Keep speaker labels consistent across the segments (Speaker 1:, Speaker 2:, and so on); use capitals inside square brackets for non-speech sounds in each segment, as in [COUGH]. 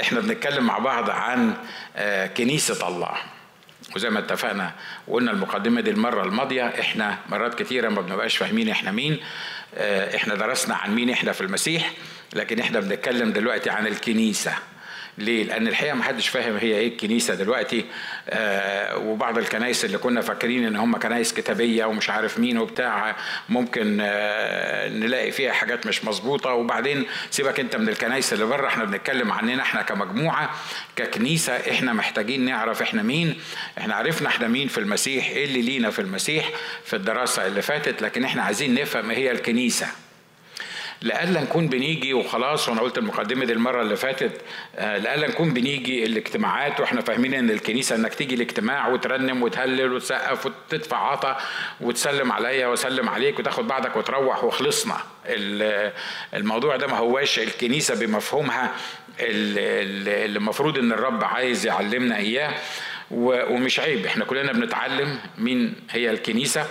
Speaker 1: إحنا بنتكلم مع بعض عن كنيسة الله. وزي ما اتفقنا وقلنا المقدمة دي المرة الماضية إحنا مرات كتيرة ما بنبقاش فاهمين إحنا مين إحنا درسنا عن مين إحنا في المسيح لكن إحنا بنتكلم دلوقتي عن الكنيسة. ليه؟ لأن الحقيقة ما حدش فاهم هي إيه الكنيسة دلوقتي. آه وبعض الكنائس اللي كنا فاكرين إن هم كنائس كتابية ومش عارف مين وبتاع ممكن آه نلاقي فيها حاجات مش مظبوطة. وبعدين سيبك أنت من الكنائس اللي بره إحنا بنتكلم عننا إحنا كمجموعة ككنيسة إحنا محتاجين نعرف إحنا مين. إحنا عرفنا إحنا مين في المسيح إيه اللي لينا في المسيح في الدراسة اللي فاتت لكن إحنا عايزين نفهم هي الكنيسة. لألا نكون بنيجي وخلاص وأنا قلت المقدمة دي المرة اللي فاتت لألا نكون بنيجي الاجتماعات وإحنا فاهمين إن الكنيسة إنك تيجي الاجتماع وترنم وتهلل وتسقف وتدفع عطا وتسلم عليا وأسلم عليك وتاخد بعضك وتروح وخلصنا. الموضوع ده ما هواش الكنيسة بمفهومها اللي المفروض إن الرب عايز يعلمنا إياه. ومش عيب. إحنا كلنا بنتعلم مين هي الكنيسة.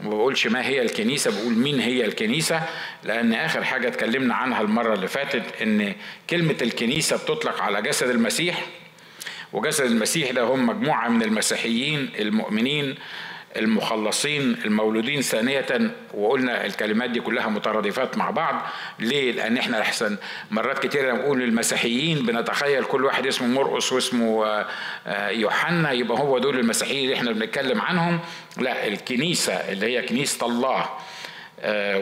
Speaker 1: وما بقولش ما هي الكنيسة بقول مين هي الكنيسة. لأن آخر حاجة اتكلمنا عنها المرة اللي فاتت إن كلمة الكنيسة بتطلق على جسد المسيح. وجسد المسيح ده هم مجموعة من المسيحيين المؤمنين. المخلصين المولودين ثانية وقلنا الكلمات دي كلها مترادفات مع بعض. ليه؟ لأن إحنا أحسن. مرات كتير نقول المسيحيين بنتخيل كل واحد اسمه مرقس واسمه يوحنا يبقى هو دول المسيحيين اللي إحنا بنتكلم عنهم. لا الكنيسة اللي هي كنيسة الله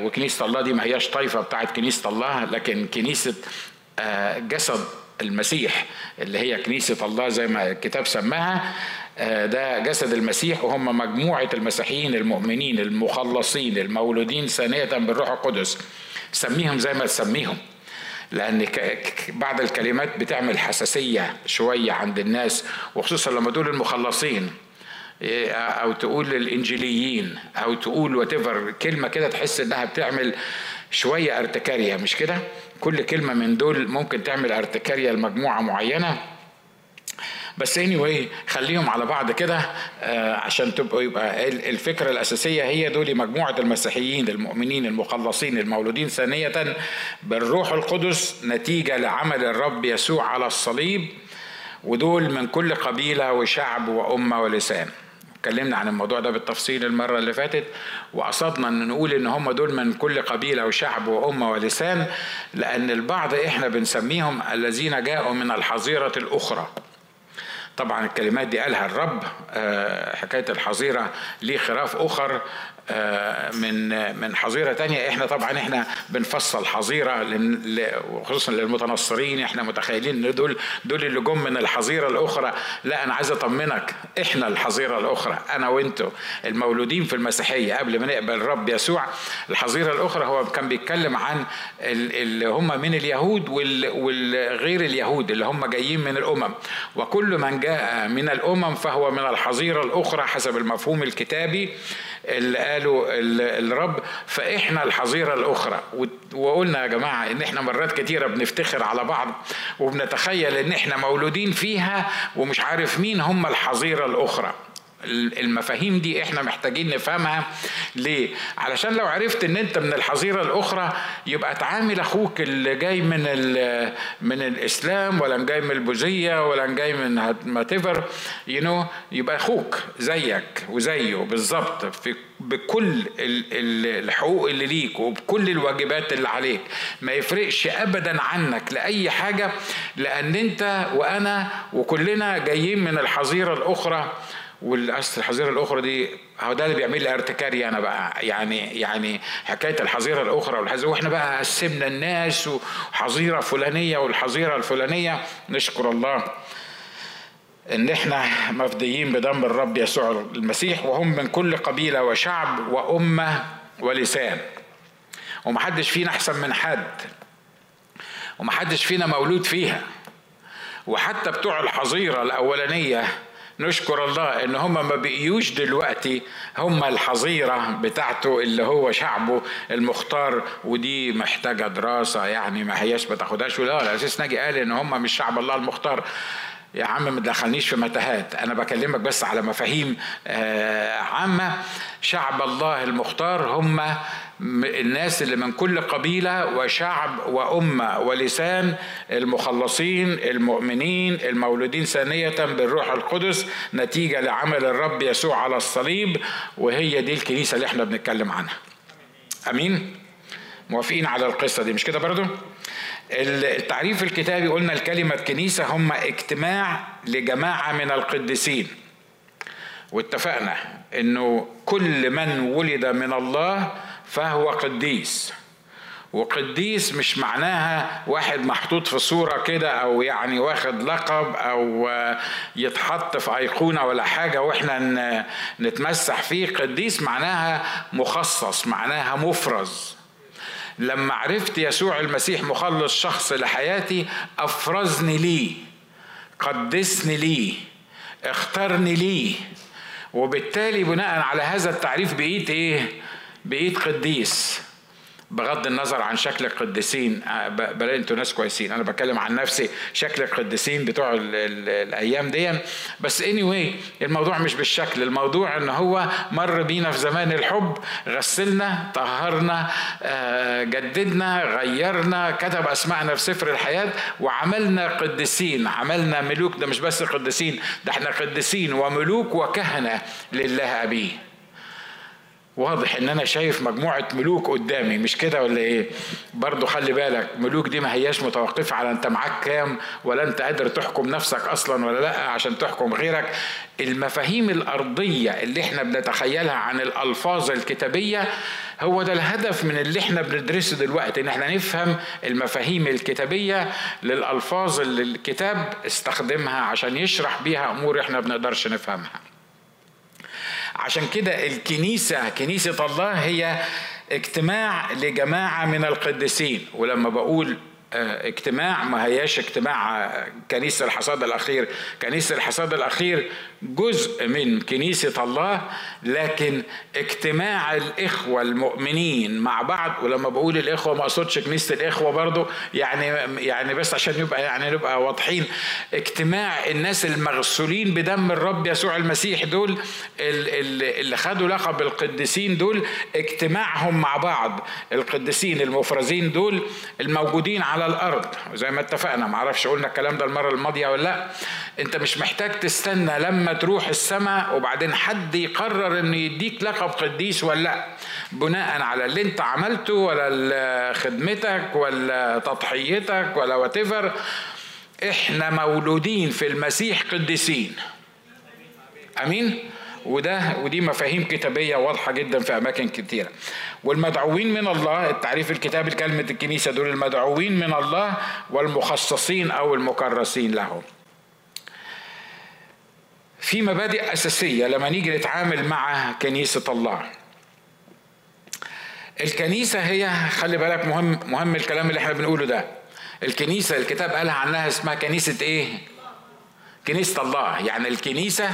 Speaker 1: وكنيسة الله دي ما هياش طائفة بتاعت كنيسة الله لكن كنيسة جسد المسيح اللي هي كنيسة الله زي ما الكتاب سماها. ده جسد المسيح وهم مجموعة المسيحيين المؤمنين المخلصين المولودين ثانية بالروح القدس سميهم زي ما تسميهم لأن بعض الكلمات بتعمل حساسية شوية عند الناس وخصوصا لما تقول المخلصين أو تقول الإنجيليين أو تقول وتفر كلمة كده تحس إنها بتعمل شوية ارتكارية مش كده؟ كل كلمة من دول ممكن تعمل ارتكارية لمجموعة معينة بس anyway خليهم على بعض كده آه عشان تبقوا يبقى الفكرة الأساسية هي دول مجموعة المسيحيين المؤمنين المخلصين المولودين ثانية بالروح القدس نتيجة لعمل الرب يسوع على الصليب ودول من كل قبيلة وشعب وأمة ولسان. اتكلمنا عن الموضوع ده بالتفصيل المرة اللي فاتت وقصدنا إن نقول إن هم دول من كل قبيلة وشعب وأمة ولسان لأن البعض إحنا بنسميهم الذين جاءوا من الحظيرة الأخرى. طبعا الكلمات دي قالها الرب حكاية الحظيرة ليه خراف أخر. من من حظيرة تانية. إحنا طبعا إحنا بنفصل حظيرة خصوصا للمتنصرين. إحنا متخيلين إن دول دول اللي جم من الحظيرة الأخرى. لا أنا عايز أطمنك. إحنا الحظيرة الأخرى أنا وأنتوا المولودين في المسيحية قبل ما نقبل الرب يسوع. الحظيرة الأخرى هو كان بيتكلم عن اللي هم من اليهود والغير اليهود اللي هم جايين من الأمم. وكل من جاء من الأمم فهو من الحظيرة الأخرى حسب المفهوم الكتابي. اللي قالوا الرب فإحنا الحظيرة الأخرى. وقلنا يا جماعة إن إحنا مرات كتيرة بنفتخر على بعض وبنتخيل إن إحنا مولودين فيها ومش عارف مين هم الحظيرة الأخرى. المفاهيم دي إحنا محتاجين نفهمها. ليه؟ علشان لو عرفت ان انت من الحظيرة الأخرى يبقى تعامل أخوك اللي جاي من من الإسلام ولا جاي من البوذية ولا جاي من whatever you know يبقى أخوك زيك وزيه بالظبط في بكل الحقوق اللي ليك وبكل الواجبات اللي عليك. ما يفرقش ابدا عنك لأي حاجة لأن انت وأنا وكلنا جايين من الحظيرة الأخرى. والاصل الحظيرة الأخرى دي هو ده اللي بيعمل لي ارتكاريا أنا بقى. يعني يعني حكاية الحظيرة الأخرى والحظيره وإحنا بقى قسمنا الناس وحظيرة فلانية والحظيرة الفلانية. نشكر الله إن إحنا مفديين بدم الرب يسوع المسيح وهم من كل قبيلة وشعب وأمة ولسان. ومحدش فينا أحسن من حد. ومحدش فينا مولود فيها. وحتى بتوع الحظيرة الأولانية نشكر الله إن هم ما بقيوش دلوقتي هم الحظيرة بتاعته اللي هو شعبه المختار ودي محتاجة دراسة يعني ما هياش ما تاخدهاش ولا الاساس ناجي قال إن هم مش شعب الله المختار. يا عم ما تدخلنيش في متاهات. أنا بكلمك بس على مفاهيم عامة. شعب الله المختار هم الناس اللي من كل قبيلة وشعب وأمة ولسان المخلصين المؤمنين المولودين ثانية بالروح القدس نتيجة لعمل الرب يسوع على الصليب وهي دي الكنيسة اللي إحنا بنتكلم عنها. أمين؟ موافقين على القصة دي مش كده برضو؟ التعريف الكتابي قلنا الكلمة كنيسة هم اجتماع لجماعة من القديسين. واتفقنا إنه كل من ولد من الله فهو قديس. وقديس مش معناها واحد محطوط في صورة كده أو يعني واخد لقب أو يتحط في أيقونة ولا حاجة وإحنا نتمسح فيه. قديس معناها مخصص معناها مفرز. لما عرفت يسوع المسيح مخلص شخص لحياتي أفرزني ليه قدسني ليه اختارني ليه. وبالتالي بناء على هذا التعريف بقيت إيه؟ بقيت قديس بغض النظر عن شكل القديسين آه، بلاقي أنتوا ناس كويسين. أنا بتكلم عن نفسي شكل القديسين بتوع ال ال الأيام دي. بس اني anyway الموضوع مش بالشكل. الموضوع إن هو مر بينا في زمان الحب غسلنا طهرنا آه، جددنا غيرنا كتب اسمائنا في سفر الحياة وعملنا قديسين. عملنا ملوك ده مش بس قديسين ده إحنا قديسين وملوك وكهنة لله أبيه. واضح إن أنا شايف مجموعة ملوك قدامي مش كده ولا إيه؟ برضو خلي بالك ملوك دي ما هياش متوقفة على أنت معاك كام ولا أنت قادر تحكم نفسك أصلا ولا لأ عشان تحكم غيرك. المفاهيم الأرضية اللي إحنا بنتخيلها عن الألفاظ الكتابية هو ده الهدف من اللي إحنا بندرسه دلوقتي إن إحنا نفهم المفاهيم الكتابية للألفاظ اللي الكتاب استخدمها عشان يشرح بيها أمور إحنا بنقدرش نفهمها. عشان كده الكنيسة كنيسة الله هي اجتماع لجماعة من القديسين. ولما بقول اجتماع ما هياش اجتماع آه، كنيسة الحصاد الأخير. كنيسة الحصاد الأخير جزء من كنيسة الله لكن اجتماع الإخوة المؤمنين مع بعض ولما بقول الإخوة ما أقصدش كنيسة الإخوة برضو يعني يعني بس عشان يبقى يعني نبقى واضحين. اجتماع الناس المغسولين بدم الرب يسوع المسيح دول اللي خدوا لقب القديسين دول اجتماعهم مع بعض. القديسين المفرزين دول الموجودين على الأرض زي ما اتفقنا معرفش قلنا الكلام ده المرة الماضية ولا لأ أنت مش محتاج تستنى لما تروح السماء وبعدين حد يقرر إنه يديك لقب قديس ولا لأ بناء على اللي أنت عملته ولا خدمتك ولا تضحيتك ولا واتيفر إحنا مولودين في المسيح قديسين. أمين؟ وده ودي مفاهيم كتابية واضحة جدا في أماكن كثيرة والمدعوين من الله التعريف الكتابي لكلمة الكنيسة دول المدعوين من الله والمخصصين أو المكرسين لهم. في مبادئ أساسية لما نيجي نتعامل مع كنيسة الله. الكنيسة هي خلي بالك مهم مهم الكلام اللي إحنا بنقوله ده. الكنيسة الكتاب قالها عنها اسمها كنيسة إيه؟ كنيسة الله. يعني الكنيسة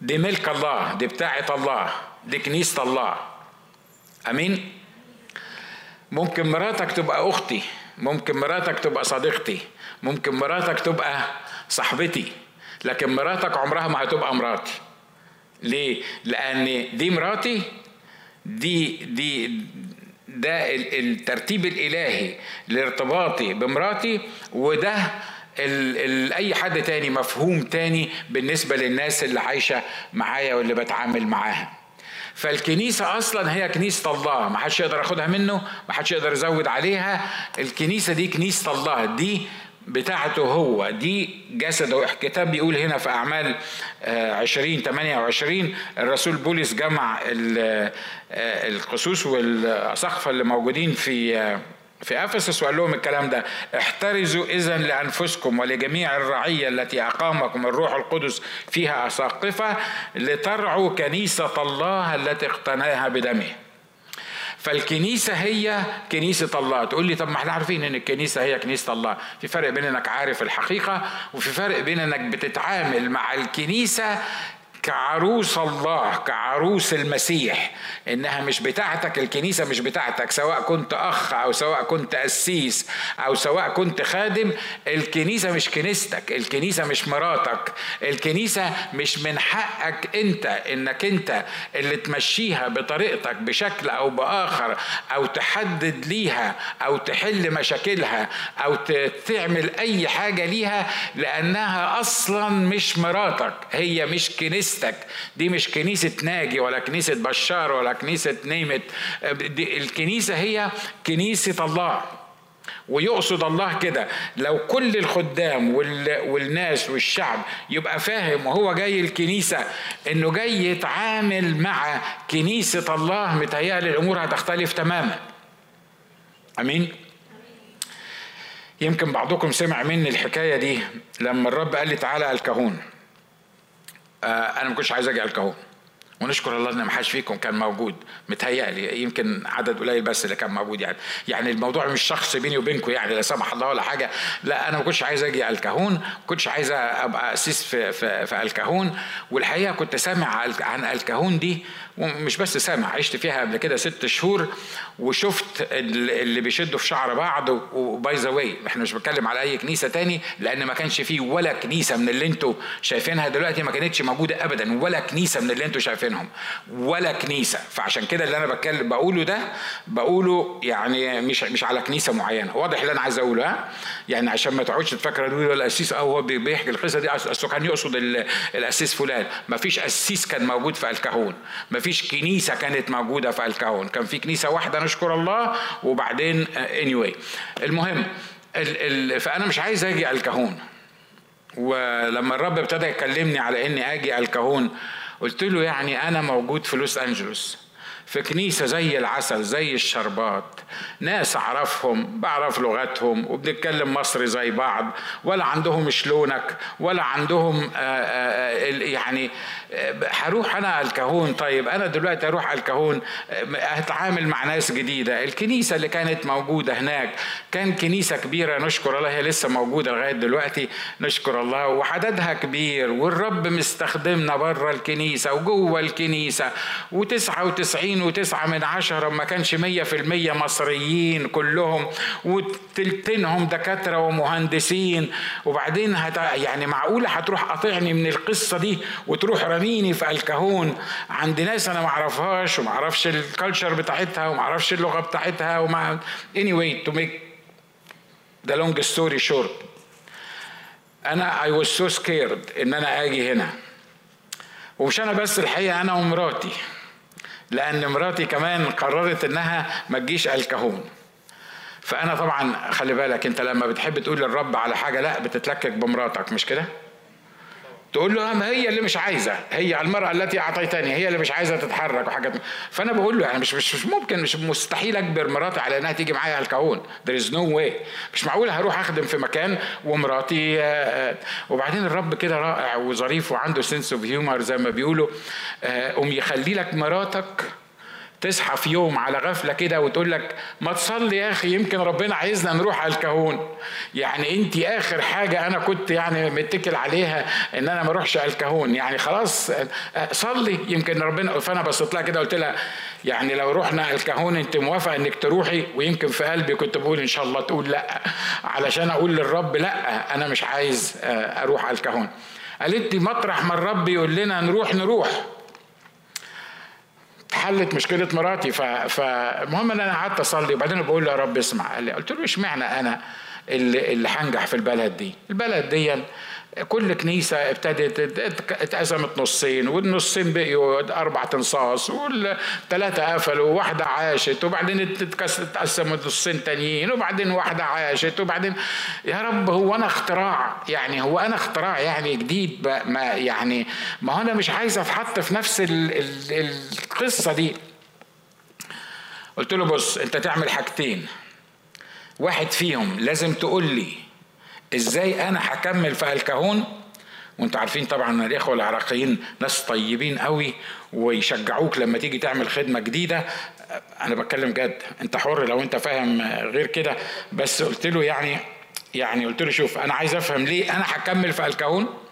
Speaker 1: دي ملك الله دي بتاعة الله دي كنيسة الله. أمين؟ ممكن مراتك تبقى أختي ممكن مراتك تبقى صديقتي ممكن مراتك تبقى صاحبتي لكن مراتك عمرها ما هتبقى مراتي. ليه؟ لأن دي مراتي دي دي ده الترتيب الإلهي لارتباطي بمراتي وده ال ال أي حد تاني مفهوم تاني بالنسبة للناس اللي عايشة معايا واللي بتعامل معاها. فالكنيسة أصلا هي كنيسة الله ما حدش يقدر ياخدها منه ما حدش يقدر يزود عليها. الكنيسة دي كنيسة الله دي بتاعته هو دي جسده. الكتاب بيقول هنا في أعمال آه، عشرين تمانية وعشرين الرسول بولس جمع آه، القصوص والأسقفة اللي موجودين في آه، في أفسس وقال لهم الكلام ده احترزوا اذا لأنفسكم ولجميع الرعية التي أقامكم الروح القدس فيها أساقفة لترعوا كنيسة الله التي اقتناها بدمه. فالكنيسة هي كنيسة الله. تقول لي طب ما إحنا عارفين إن الكنيسة هي كنيسة الله. في فرق بين إنك عارف الحقيقة وفي فرق بين إنك بتتعامل مع الكنيسة كعروس الله كعروس المسيح إنها مش بتاعتك الكنيسة مش بتاعتك سواء كنت أخ أو سواء كنت قسيس أو سواء كنت خادم الكنيسة مش كنيستك الكنيسة مش مراتك الكنيسة مش من حقك أنت إنك أنت اللي تمشيها بطريقتك بشكل أو بآخر أو تحدد ليها أو تحل مشاكلها أو تعمل أي حاجة ليها لأنها أصلا مش مراتك هي مش كنيستك. دي مش كنيسة ناجي ولا كنيسة بشار ولا كنيسة نيمت. الكنيسة هي كنيسة الله. ويقصد الله كده. لو كل الخدام والناس والشعب يبقى فاهم وهو جاي الكنيسة إنه جاي يتعامل مع كنيسة الله متهيألي الأمور هتختلف تماما. أمين؟ يمكن بعضكم سمع مني الحكاية دي لما الرب قال لي تعالى الكهون. أنا ما كنتش عايز أجي الكهون ونشكر الله إن ما حدش فيكم كان موجود. متهيألي يمكن عدد قليل بس اللي كان موجود يعني. يعني الموضوع مش شخص بيني وبينكم يعني لا سمح الله ولا حاجة. لا أنا ما كنتش عايز أجي الكهون ما كنتش عايز أبقى قسيس في في, في الكهون والحقيقة كنت سامع عن الكهون دي ومش بس سامع عشت فيها قبل كده ست شهور وشفت اللي بيشدوا في شعر بعض و by the way إحنا مش بنتكلم على أي كنيسة تاني لأن ما كانش فيه ولا كنيسة من اللي أنتوا شايفينها دلوقتي ما كانتش موجودة ابدا ولا كنيسة من اللي أنتوا شايفينهم ولا كنيسة. فعشان كده اللي أنا بتكلم بقوله ده بقوله يعني مش مش على كنيسة معينة. واضح اللي أنا عايز أقوله ها؟ يعني عشان ما تقعدش تفكر تقول القسيس أه هو بيحكي القصة دي اصله كان يقصد القسيس فلان. ما فيش قسيس كان موجود في الكهون ما فيش كنيسة كانت موجودة في الكون. كان في كنيسة واحدة نشكر الله وبعدين anyway. المهم ال ال فأنا مش عايز أجي الكهون. ولما الرب ابتدى يكلمني على إني آجي الكهون قلت له يعني أنا موجود في لوس أنجلوس. في كنيسة زي العسل زي الشربات. ناس أعرفهم بعرف لغتهم وبنتكلم مصري زي بعض. ولا عندهم شلونك ولا عندهم آه، آه، آآ آآ يعني آه، هروح أنا الكهون. طيب أنا دلوقتي أروح الكهون هتعامل مع ناس جديدة. الكنيسة اللي كانت موجودة هناك كان كنيسة كبيرة نشكر الله هي لسه موجودة لغاية دلوقتي نشكر الله. وعددها كبير والرب مستخدمنا بره الكنيسة وجوه الكنيسة. و99 تسعين وتسعة من عشرة ما كانش مية في المية مصريين كلهم وتلتينهم دكاترة ومهندسين. وبعدين هت يعني معقولة هتروح قاطعني من القصة دي وتروح رميني في الكهون؟ عند ناس أنا معرفهاش ومعرفش الكالتشر بتاعتها ومعرفش اللغة بتاعتها ومع anyway to make the long story short أنا I was so scared إن أنا آجي هنا. ومش أنا بس الحقيقة أنا ومراتي. لأن مراتي كمان قررت إنها ما تجيش الكهون. فأنا طبعا خلي بالك أنت لما بتحب تقول للرب على حاجة لأ بتتلكك بمراتك مش كده؟ تقول له ما هي اللي مش عايزة. هي المرأة التي أعطيتني هي اللي مش عايزة تتحرك وحاجات. فأنا بقول له يعني مش مش, مش ممكن مش مستحيل أجبر مراتي على إنها تيجي معايا الكهون there is no way. مش معقول هروح أخدم في مكان ومراتي وبعدين الرب كده رائع وظريف وعنده sense of humor زي ما بيقولوا. قوم يخلي لك مراتك تصحى في يوم على غفلة كده وتقول لك ما تصلي يا أخي يمكن ربنا عايزنا نروح على الكهون. يعني أنت آخر حاجة أنا كنت يعني متكل عليها إن أنا ما أروحش على الكهون. يعني خلاص صلي يمكن ربنا فأنا بصيت لها كده قلت لها يعني لو رحنا الكهون أنت موافقة إنك تروحي؟ ويمكن في قلبي كنت بقول إن شاء الله تقول لأ. علشان أقول للرب لأ أنا مش عايز أروح على الكهون. قالت لي مطرح ما الرب يقول لنا نروح نروح. حلت مشكلة مراتي فالمهم إن أنا قعدت أصلي وبعدين بقول له يا رب اسمع قال لي قلت له اشمعنى أنا اللي, اللي هنجح في البلد دي؟ البلد دي كل كنيسة ابتدت اتقسمت نصين والنصين بقيوا أربع تنصاص والثلاثة قفلوا وواحدة عاشت وبعدين اتقسموا نصين تانيين وبعدين واحدة عاشت وبعدين يا رب هو أنا اختراع يعني هو أنا اختراع يعني جديد ما يعني ما هو أنا مش عايز أتحط في نفس ال ال القصة دي. قلت له بص أنت تعمل حاجتين. واحد فيهم لازم تقول لي إزاي أنا هكمل في الكهون؟ وأنتوا عارفين طبعا الإخوة العراقيين ناس طيبين قوي ويشجعوك لما تيجي تعمل خدمة جديدة. أنا بتكلم جد أنت حر لو أنت فاهم غير كده. بس قلت له يعني يعني قلت له شوف أنا عايز أفهم ليه أنا هكمل في الكهون؟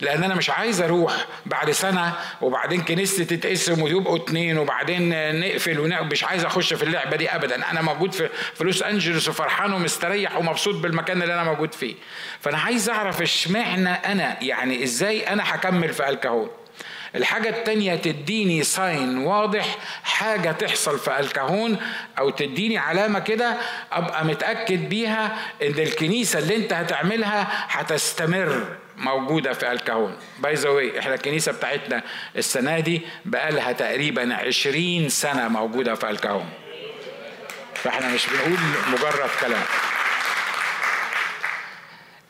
Speaker 1: لأن أنا مش عايز أروح بعد سنة وبعدين كنيستي تتقسم ويبقوا اتنين وبعدين نقفل ونقفل مش عايز اخش في اللعبة دي ابدا. أنا موجود في, في لوس انجلوس وفرحان ومستريح ومبسوط بالمكان اللي أنا موجود فيه. فانا عايز اعرف اشمعنى أنا يعني إزاي أنا هكمل في الكهون الحاجة التانية تديني sign واضح حاجة تحصل في الكهون أو تديني علامة كده أبقى متأكد بيها إن الكنيسة اللي أنت هتعملها هتستمر. موجودة في الكهون. by the way إحنا الكنيسة بتاعتنا السنة دي بقالها تقريبا 20 سنة موجودة في الكهون. فإحنا مش بنقول مجرد كلام.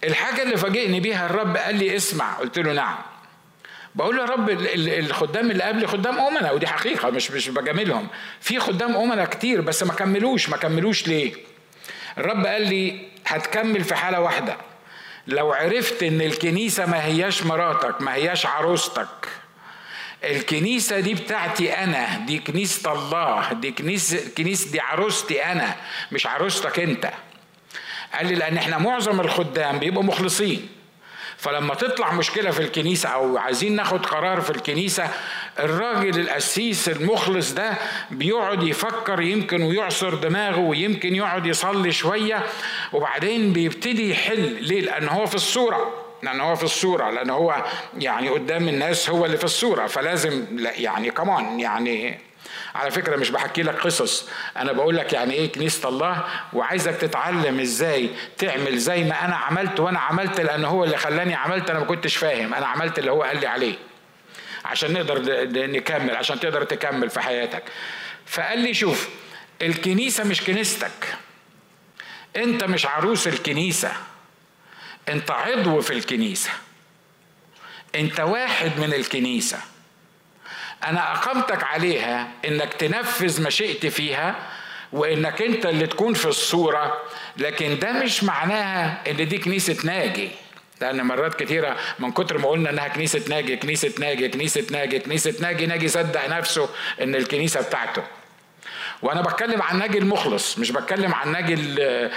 Speaker 1: الحاجة اللي فاجئني بيها الرب قال لي اسمع. قلت له نعم. بقول له يا رب الخدام اللي قبلي خدام أمنا ودي حقيقة مش مش بجاملهم. في خدام أمنا كتير بس ما كملوش. ما كملوش ليه؟ الرب قال لي هتكمل في حالة واحدة. لو عرفت إن الكنيسة ما هياش مراتك ما هياش عروستك الكنيسة دي بتاعتي أنا دي كنيسة الله دي كنيسة كنيسة دي عروستي أنا مش عروستك أنت. قال لي لأن إحنا معظم الخدام بيبقوا مخلصين. فلما تطلع مشكلة في الكنيسة أو عايزين ناخد قرار في الكنيسة الراجل القسيس المخلص ده بيقعد يفكر يمكن ويعصر دماغه ويمكن يقعد يصلي شوية وبعدين بيبتدي يحل. ليه؟ لأن هو في الصورة. لأن هو في الصورة. لأن هو يعني قدام الناس هو اللي في الصورة. فلازم يعني كمان يعني على فكرة مش بحكي لك قصص. أنا بقول لك يعني إيه كنيسة الله؟ وعايزك تتعلم إزاي تعمل زي ما أنا عملت وأنا عملت لأن هو اللي خلاني عملت. أنا ما كنتش فاهم. أنا عملت اللي هو قال لي عليه. عشان نقدر نكمل عشان تقدر تكمل في حياتك. فقال لي شوف الكنيسة مش كنيستك. أنت مش عروس الكنيسة. أنت عضو في الكنيسة. أنت واحد من الكنيسة. أنا اقامتك عليها انك تنفذ مشيئتي فيها وانك انت اللي تكون في الصورة لكن ده مش معناها ان دي كنيسة ناجي. لأن مرات كتيرة من كتر ما قلنا إنها كنيسة ناجي كنيسة ناجي كنيسة ناجي كنيسة ناجي ناجي صدق نفسه إن الكنيسة بتاعته. وأنا بتكلم عن ناجي المخلص مش بتكلم عن ناجي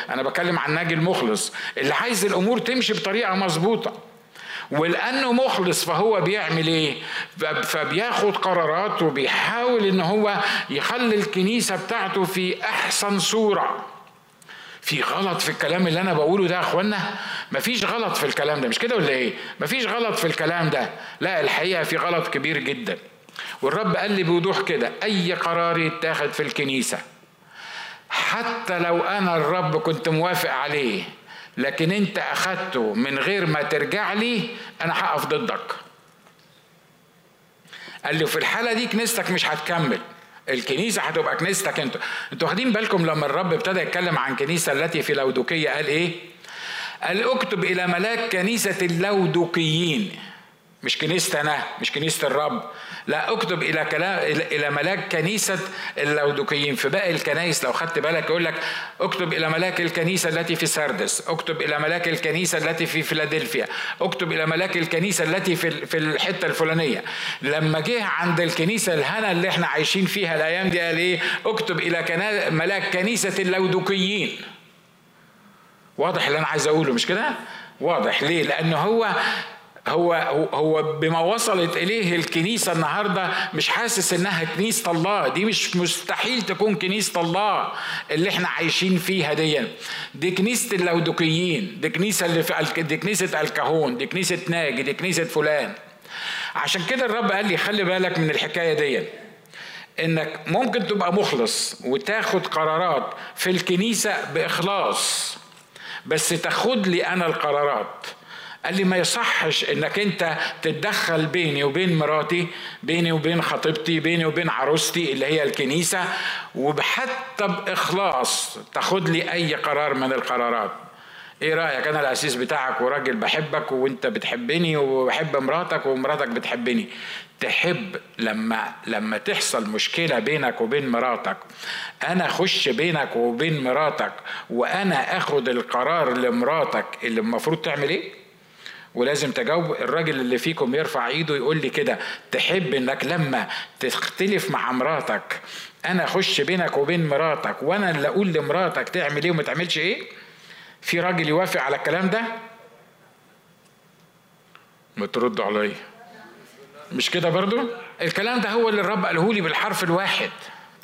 Speaker 1: أنا بتكلم عن ناجي المخلص. اللي عايز الأمور تمشي بطريقة مظبوطة. ولأنه مخلص فهو بيعمل إيه؟ فبياخد قرارات وبيحاول إن هو يخلي الكنيسة بتاعته في أحسن صورة. في غلط في الكلام اللي أنا بقوله ده يا إخوانا؟ مفيش غلط في الكلام ده مش كده ولا إيه؟ مفيش غلط في الكلام ده. لا الحقيقة في غلط كبير جدا. والرب قال لي بوضوح كده أي قرار يتاخد في الكنيسة حتى لو أنا الرب كنت موافق عليه لكن أنت أخدته من غير ما ترجع لي أنا هقف ضدك. قال له في الحالة دي كنيستك مش هتكمل. الكنيسة هتبقى كنيستك انت أنتوا واخدين بالكم لما الرب ابتدى يتكلم عن كنيسة التي في لودوكية قال إيه؟ قال اكتب إلى ملاك كنيسة اللودوكيين. مش كنيسة أنا مش كنيسة الرب لا أكتب إلى كلام إلى ملاك كنيسة اللودوكيين في باقي الكنايس لو خدت بالك يقول لك أكتب إلى ملاك الكنيسة التي في سردس أكتب إلى ملاك الكنيسة التي في فيلادلفيا أكتب إلى ملاك الكنيسة التي في في الحتة الفلانية لما جه عند الكنيسة الهنا اللي إحنا عايشين فيها الأيام دي قال إيه أكتب إلى. ملاك كنيسة اللودوكيين واضح اللي أنا عايز أقوله مش كده؟ واضح ليه؟ لأن هو هو هو بما وصلت إليه الكنيسة النهارده مش حاسس إنها كنيسة الله. دي مش مستحيل تكون كنيسة الله اللي إحنا عايشين فيها دي. دي كنيسة اللودوكيين. دي كنيسة اللي في دي كنيسة الكهون. دي كنيسة ناجي. دي كنيسة فلان. عشان كده الرب قال لي خلي بالك من الحكاية دي. إنك ممكن تبقى مخلص وتاخد قرارات في الكنيسة بإخلاص بس تاخد لي أنا القرارات. قال لي ما يصحش إنك أنت تتدخل بيني وبين مراتي بيني وبين خطيبتي بيني وبين عروستي اللي هي الكنيسة وحتى بإخلاص تاخد لي أي قرار من القرارات. إيه رأيك؟ أنا الأسيس بتاعك وراجل بحبك وأنت بتحبني وبحب مراتك ومراتك بتحبني. تحب لما لما تحصل مشكلة بينك وبين مراتك. أنا أخش بينك وبين مراتك وأنا آخد القرار لمراتك اللي المفروض تعمل إيه؟ ولازم تجاوب. الراجل اللي فيكم يرفع ايده يقول لي كده تحب انك لما تختلف مع مراتك أنا اخش بينك وبين مراتك وأنا اللي أقول لمراتك تعمل إيه وما تعملش إيه؟ في راجل يوافق على الكلام ده؟ ما تردوا عليا. مش كده برضو؟ الكلام ده هو اللي الرب قاله لي بالحرف الواحد.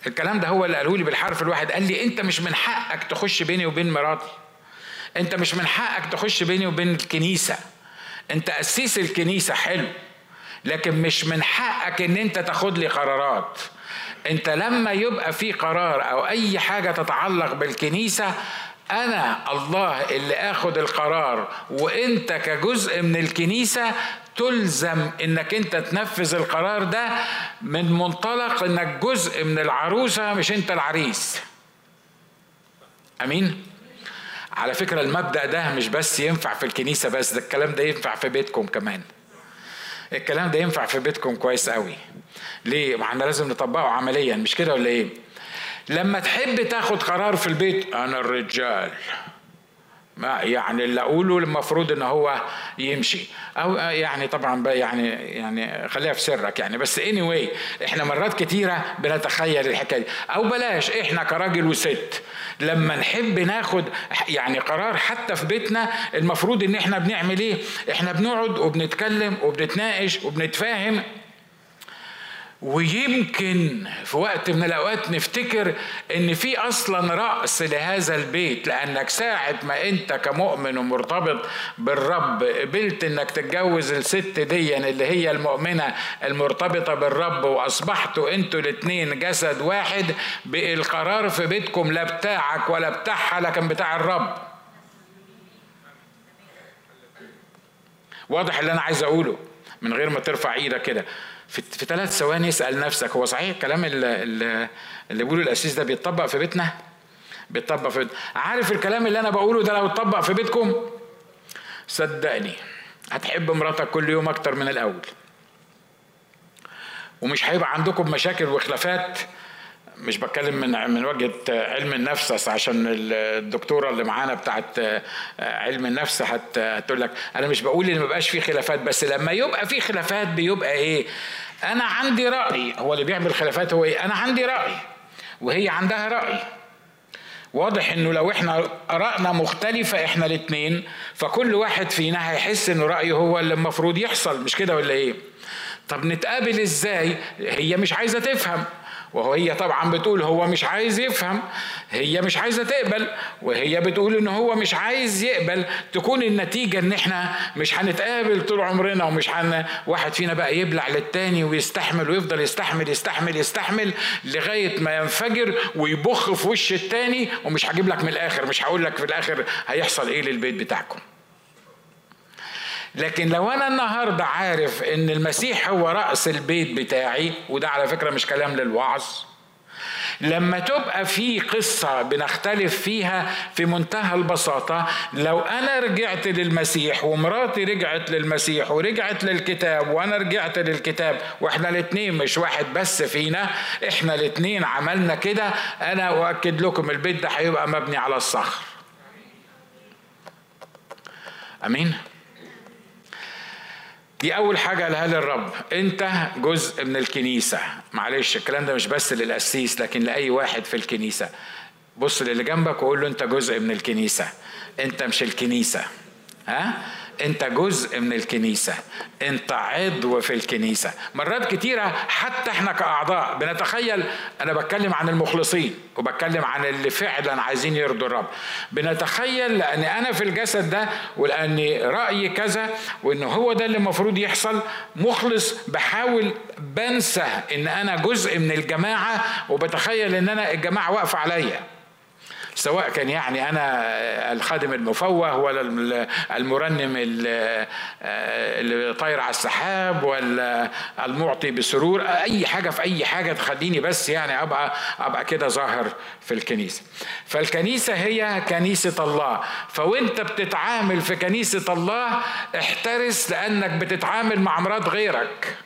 Speaker 1: الكلام ده هو اللي قاله لي بالحرف الواحد. قال لي انت مش من حقك تخش بيني وبين مراتي. انت مش من حقك تخش بيني وبين الكنيسة. انت قسيس الكنيسة حلو. لكن مش من حقك ان انت تاخد لي قرارات. انت لما يبقى في قرار أو اي حاجة تتعلق بالكنيسة أنا الله اللي اخد القرار. وانت كجزء من الكنيسة تلزم انك انت تنفذ القرار ده من منطلق انك جزء من العروسة مش انت العريس. امين؟ على فكرة المبدأ ده مش بس ينفع في الكنيسة بس ده الكلام ده ينفع في بيتكم كمان. الكلام ده ينفع في بيتكم كويس قوي. ليه؟ ما إحنا لازم نطبقه عمليا مش كده ولا إيه؟ لما تحب تاخد قرار في البيت أنا الرجال. يعني اللي أقوله المفروض إن هو يمشي. أو يعني طبعا يعني يعني خليها في سرك يعني. بس اني anyway إحنا مرات كتيرة بنتخيل الحكاية دي. أو بلاش إحنا كراجل وست لما نحب ناخد يعني قرار حتى في بيتنا المفروض إن إحنا بنعمل إيه؟ إحنا بنقعد وبنتكلم وبنتناقش وبنتفاهم ويمكن في وقت من الأوقات نفتكر إن في أصلا رأس لهذا البيت لأنك ساعه ما أنت كمؤمن ومرتبط بالرب. قبلت إنك تتجوز الست دي اللي هي المؤمنة المرتبطة بالرب واصبحتوا أنتوا الاثنين جسد واحد بقى القرار في بيتكم لا بتاعك ولا بتاعها لكن بتاع الرب. واضح اللي أنا عايز أقوله من غير ما ترفع إيدك كده. في, ثلاث ثواني اسأل نفسك هو صحيح الكلام اللي, اللي بيقوله الأسيس ده بيتطبق في بيتنا بيتطبق في بيتنا. عارف الكلام اللي أنا بقوله ده لو اتطبق في بيتكم صدقني هتحب مراتك كل يوم أكتر من الأول ومش هيبقى عندكم مشاكل وخلافات مش بتكلم من من وجهة علم النفس عشان الدكتورة اللي معانا بتاعت علم النفس هتقول لك أنا مش بقول إن ما بقاش في خلافات بس لما يبقى في خلافات بيبقى إيه؟ أنا عندي رأي. هو اللي بيعمل خلافات هو إيه؟ أنا عندي رأي وهي عندها رأي. واضح إنه لو إحنا ارائنا مختلفة إحنا الاثنين فكل واحد فينا هيحس إنه رأيه هو اللي المفروض يحصل مش كده ولا إيه؟ طب نتقابل إزاي؟ هي مش عايزة تفهم. وهي طبعا بتقول هو مش عايز يفهم هي مش عايزة تقبل وهي بتقول إن هو مش عايز يقبل. تكون النتيجة إن إحنا مش هنتقابل طول عمرنا ومش هن واحد فينا بقى يبلع للتاني ويستحمل ويفضل يستحمل يستحمل يستحمل لغاية ما ينفجر ويبخ في وش التاني ومش هجيب لك من الآخر مش هقول لك في الآخر هيحصل إيه للبيت بتاعكم. لكن لو أنا النهارده عارف إن المسيح هو رأس البيت بتاعي وده على فكرة مش كلام للوعظ لما تبقى في قصة بنختلف فيها في منتهى البساطة لو أنا رجعت للمسيح ومراتي رجعت للمسيح ورجعت للكتاب وأنا رجعت للكتاب وإحنا الاتنين مش واحد بس فينا إحنا الاتنين عملنا كده أنا أؤكد لكم البيت ده هيبقى مبني على الصخر. أمين؟ دي أول حاجة قالها للرب أنت جزء من الكنيسة. معلش الكلام ده مش بس للقسيس لكن لأي واحد في الكنيسة. بص للي جنبك وقول له أنت جزء من الكنيسة. أنت مش الكنيسة. ها؟ انت جزء من الكنيسة انت عضو في الكنيسة. مرات كتيرة حتى إحنا كأعضاء بنتخيل أنا بتكلم عن المخلصين وبتكلم عن اللي فعلا عايزين يرضوا الرب. بنتخيل لأن أنا في الجسد ده ولأن رأيي كذا وإن هو ده اللي المفروض يحصل مخلص بحاول بنسى إن أنا جزء من الجماعة وبتخيل إن أنا الجماعة واقفة عليا. سواء كان يعني أنا الخادم المفوه ولا المرنم اللي طاير على السحاب ولا المعطي بسرور. أي حاجة في أي حاجة تخليني بس يعني ابقى أبقى كده ظاهر في الكنيسة. فالكنيسة هي كنيسة الله. فوأنت بتتعامل في كنيسة الله احترس لأنك بتتعامل مع مرات غيرك.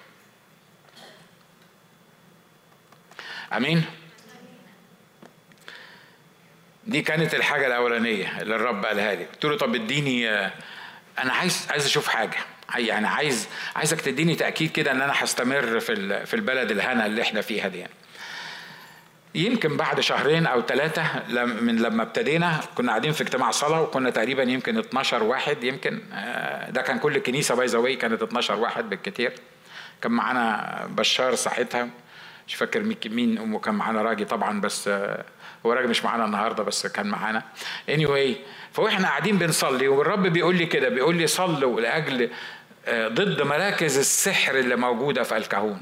Speaker 1: أمين؟ دي كانت الحاجة الأولانية اللي الرب قالها لي. قلت له طب اديني أنا عايز عايز أشوف حاجة. يعني عايز عايزك تديني تأكيد كده إن أنا هستمر في في البلد الهنا اللي إحنا فيها دي يمكن بعد شهرين أو ثلاثة من لما ابتدينا كنا قاعدين في اجتماع صلاة وكنا تقريبا يمكن 12 واحد يمكن آه، ده كان كل الكنيسة باي ذا كانت 12 واحد بالكثير كان معانا بشار ساعتها مش فاكر مين وكان معانا راجي طبعا بس آه، هو راجل مش معانا النهارده بس كان معانا. Anyway فاحنا قاعدين بنصلي والرب بيقول لي كده بيقول لي صلوا لأجل آه، ضد مراكز السحر اللي موجودة في الكهون.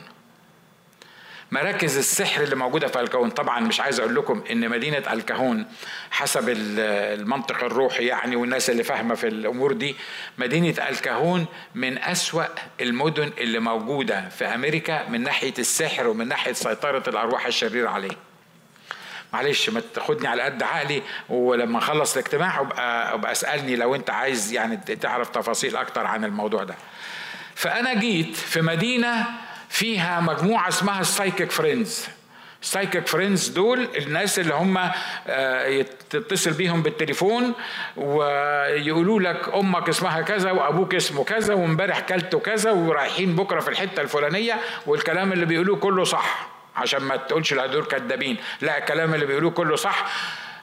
Speaker 1: مراكز السحر اللي موجودة في الكون طبعا مش عايز أقول لكم إن مدينة الكهون حسب المنطق الروحي يعني والناس اللي فاهمة في الأمور دي مدينة الكهون من أسوأ المدن اللي موجودة في أمريكا من ناحية السحر ومن ناحية سيطرة الأرواح الشريرة عليه. معلش ما تاخدني على قد عقلي ولما أخلص الاجتماع ابقى أبقى أسألني لو أنت عايز يعني تعرف تفاصيل أكتر عن الموضوع ده. فأنا جيت في مدينة فيها مجموعة اسمها ال Psychic Friends Psychic Friends دول الناس اللي هم آه، تتصل بيهم بالتليفون ويقولوا لك أمك اسمها كذا وأبوك اسمه كذا وامبارح كلته كذا ورايحين بكرة في الحتة الفلانية والكلام اللي بيقولوه كله صح. عشان ما تقولش لا دول كدابين. لا الكلام اللي بيقولوه كله صح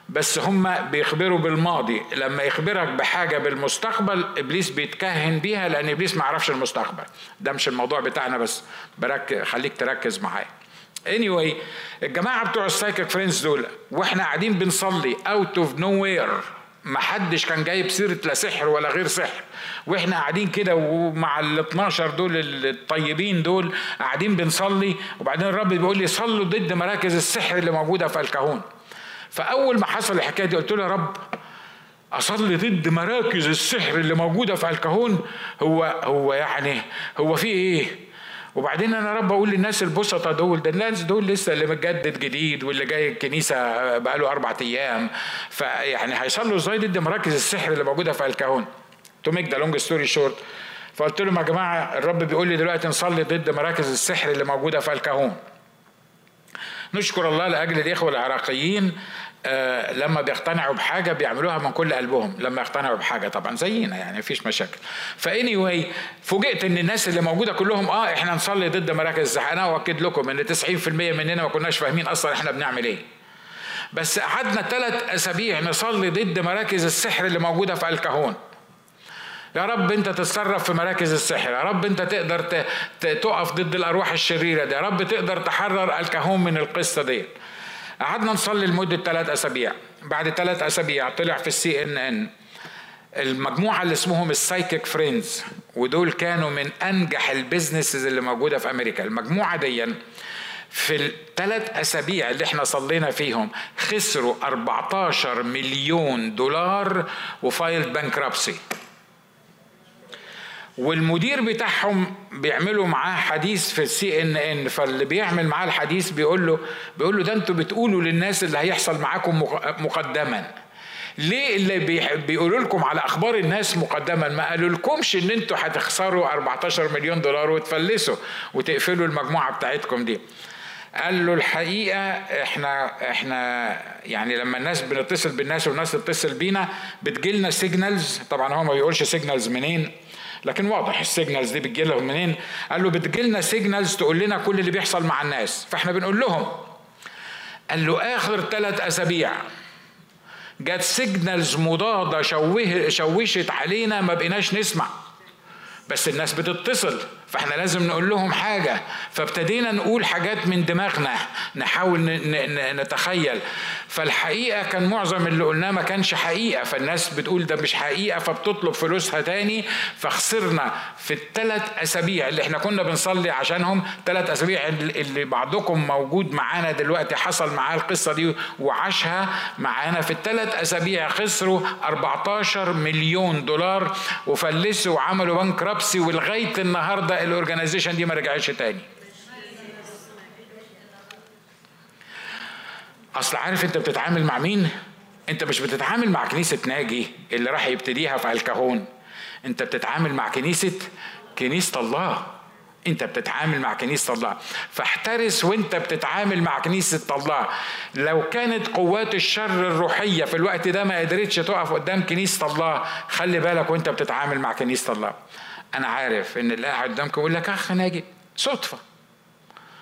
Speaker 1: بس هم بيخبروا بالماضي. لما يخبرك بحاجة بالمستقبل إبليس بيتكهن بيها لأن إبليس ما يعرفش المستقبل. ده مش الموضوع بتاعنا بس. برك خليك تركز معايا. Anyway الجماعة بتوع ال Psychic Friends دول وإحنا قاعدين بنصلي out of nowhere ما حدش كان جايب سيرة لا سحر ولا غير سحر. وإحنا قاعدين كده ومع ال 12 دول الطيبين دول قاعدين بنصلي وبعدين الرب بيقول لي صلوا ضد مراكز السحر اللي موجودة في الكهون. فأول ما حصل الحكاية دي قلت له يا رب أصلي ضد مراكز السحر اللي موجودة في الكهون؟ هو هو يعني هو في إيه؟ وبعدين أنا رب أقول للناس البسطة دول ده الناس دول لسه اللي متجدد جديد واللي جاي الكنيسة بقاله أربع أيام. فيعني هيصلوا إزاي؟ ضد مراكز السحر اللي موجودة في الكهون. to make the long story short فقلت لهم يا جماعة الرب بيقول لي دلوقتي نصلي ضد مراكز السحر اللي موجودة في الكهون. نشكر الله لأجل الإخوة العراقيين لما بيقتنعوا بحاجة بيعملوها من كل قلبهم. لما يقتنعوا بحاجة طبعا زينا يعني مفيش مشاكل. ف anyway فوجئت إن الناس اللي موجودة كلهم آه إحنا نصلي ضد مراكز السحر أنا أؤكد لكم إن 90% مننا ما كناش فاهمين أصلا إحنا بنعمل إيه. بس قعدنا ثلاث أسابيع نصلي ضد مراكز السحر اللي موجودة في الكهون. يا رب أنت تتصرف في مراكز السحر. يا رب أنت تقدر تقف ضد الأرواح الشريرة دي. يا رب تقدر تحرر الكهون من القصة دي قعدنا نصلي لمدة ثلاث أسابيع. بعد ثلاث أسابيع طلع في ال CNN المجموعة اللي اسمهم ال Psychic Friends ودول كانوا من أنجح ال businesses اللي موجودة في أمريكا. المجموعة دي في الثلاث أسابيع اللي إحنا صلينا فيهم خسروا 14 مليون دولار و file bankruptcy والمدير بتاعهم بيعملوا معاه حديث في ال CNN فاللي بيعمل معاه الحديث بيقول له بيقول له ده أنتوا بتقولوا للناس اللي هيحصل معاكم مقدما. ليه اللي بيقولوا لكم على أخبار الناس مقدما؟ ما قالوا لكمش إن أنتوا هتخسروا 14 مليون دولار وتفلسوا وتقفلوا المجموعة بتاعتكم دي. قال له الحقيقة إحنا إحنا يعني لما الناس بنتصل بالناس والناس تتصل بينا بتجيلنا signals طبعا هو ما بيقولش signals منين؟ لكن واضح ال signals دي بتجي لهم منين؟ قال له بتجي لنا signals تقول لنا كل اللي بيحصل مع الناس. فاحنا بنقول لهم قال له آخر ثلاث أسابيع جت signals مضادة شوه شوشت علينا ما بقيناش نسمع. بس الناس بتتصل. فاحنا لازم نقول لهم حاجة. فابتدينا نقول حاجات من دماغنا. نحاول نتخيل. فالحقيقة كان معظم اللي قلناه ما كانش حقيقة. فالناس بتقول ده مش حقيقة فبتطلب فلوسها تاني. فخسرنا في الثلاث أسابيع اللي إحنا كنا بنصلي عشانهم. ثلاث أسابيع اللي بعضكم موجود معانا دلوقتي حصل معاه القصة دي وعاشها معانا. في الثلاث أسابيع خسروا 14 مليون دولار وفلسوا وعملوا بنك رابسي ولغاية النهاردة الاورجنايزيشن دي ما رجعتش تاني. أصل عارف أنت بتتعامل مع مين؟ أنت مش بتتعامل مع كنيسة ناجي اللي راح يبتديها في ألكهون. أنت بتتعامل مع كنيسة كنيسة الله. أنت بتتعامل مع كنيسة الله. فاحترس وأنت بتتعامل مع كنيسة الله. لو كانت قوات الشر الروحية في الوقت ده ما قدرتش تقف قدام كنيسة الله خلي بالك وأنت بتتعامل مع كنيسة الله. أنا عارف إن اللي قاعد قدامك يقول لك أخ ناجي صدفة.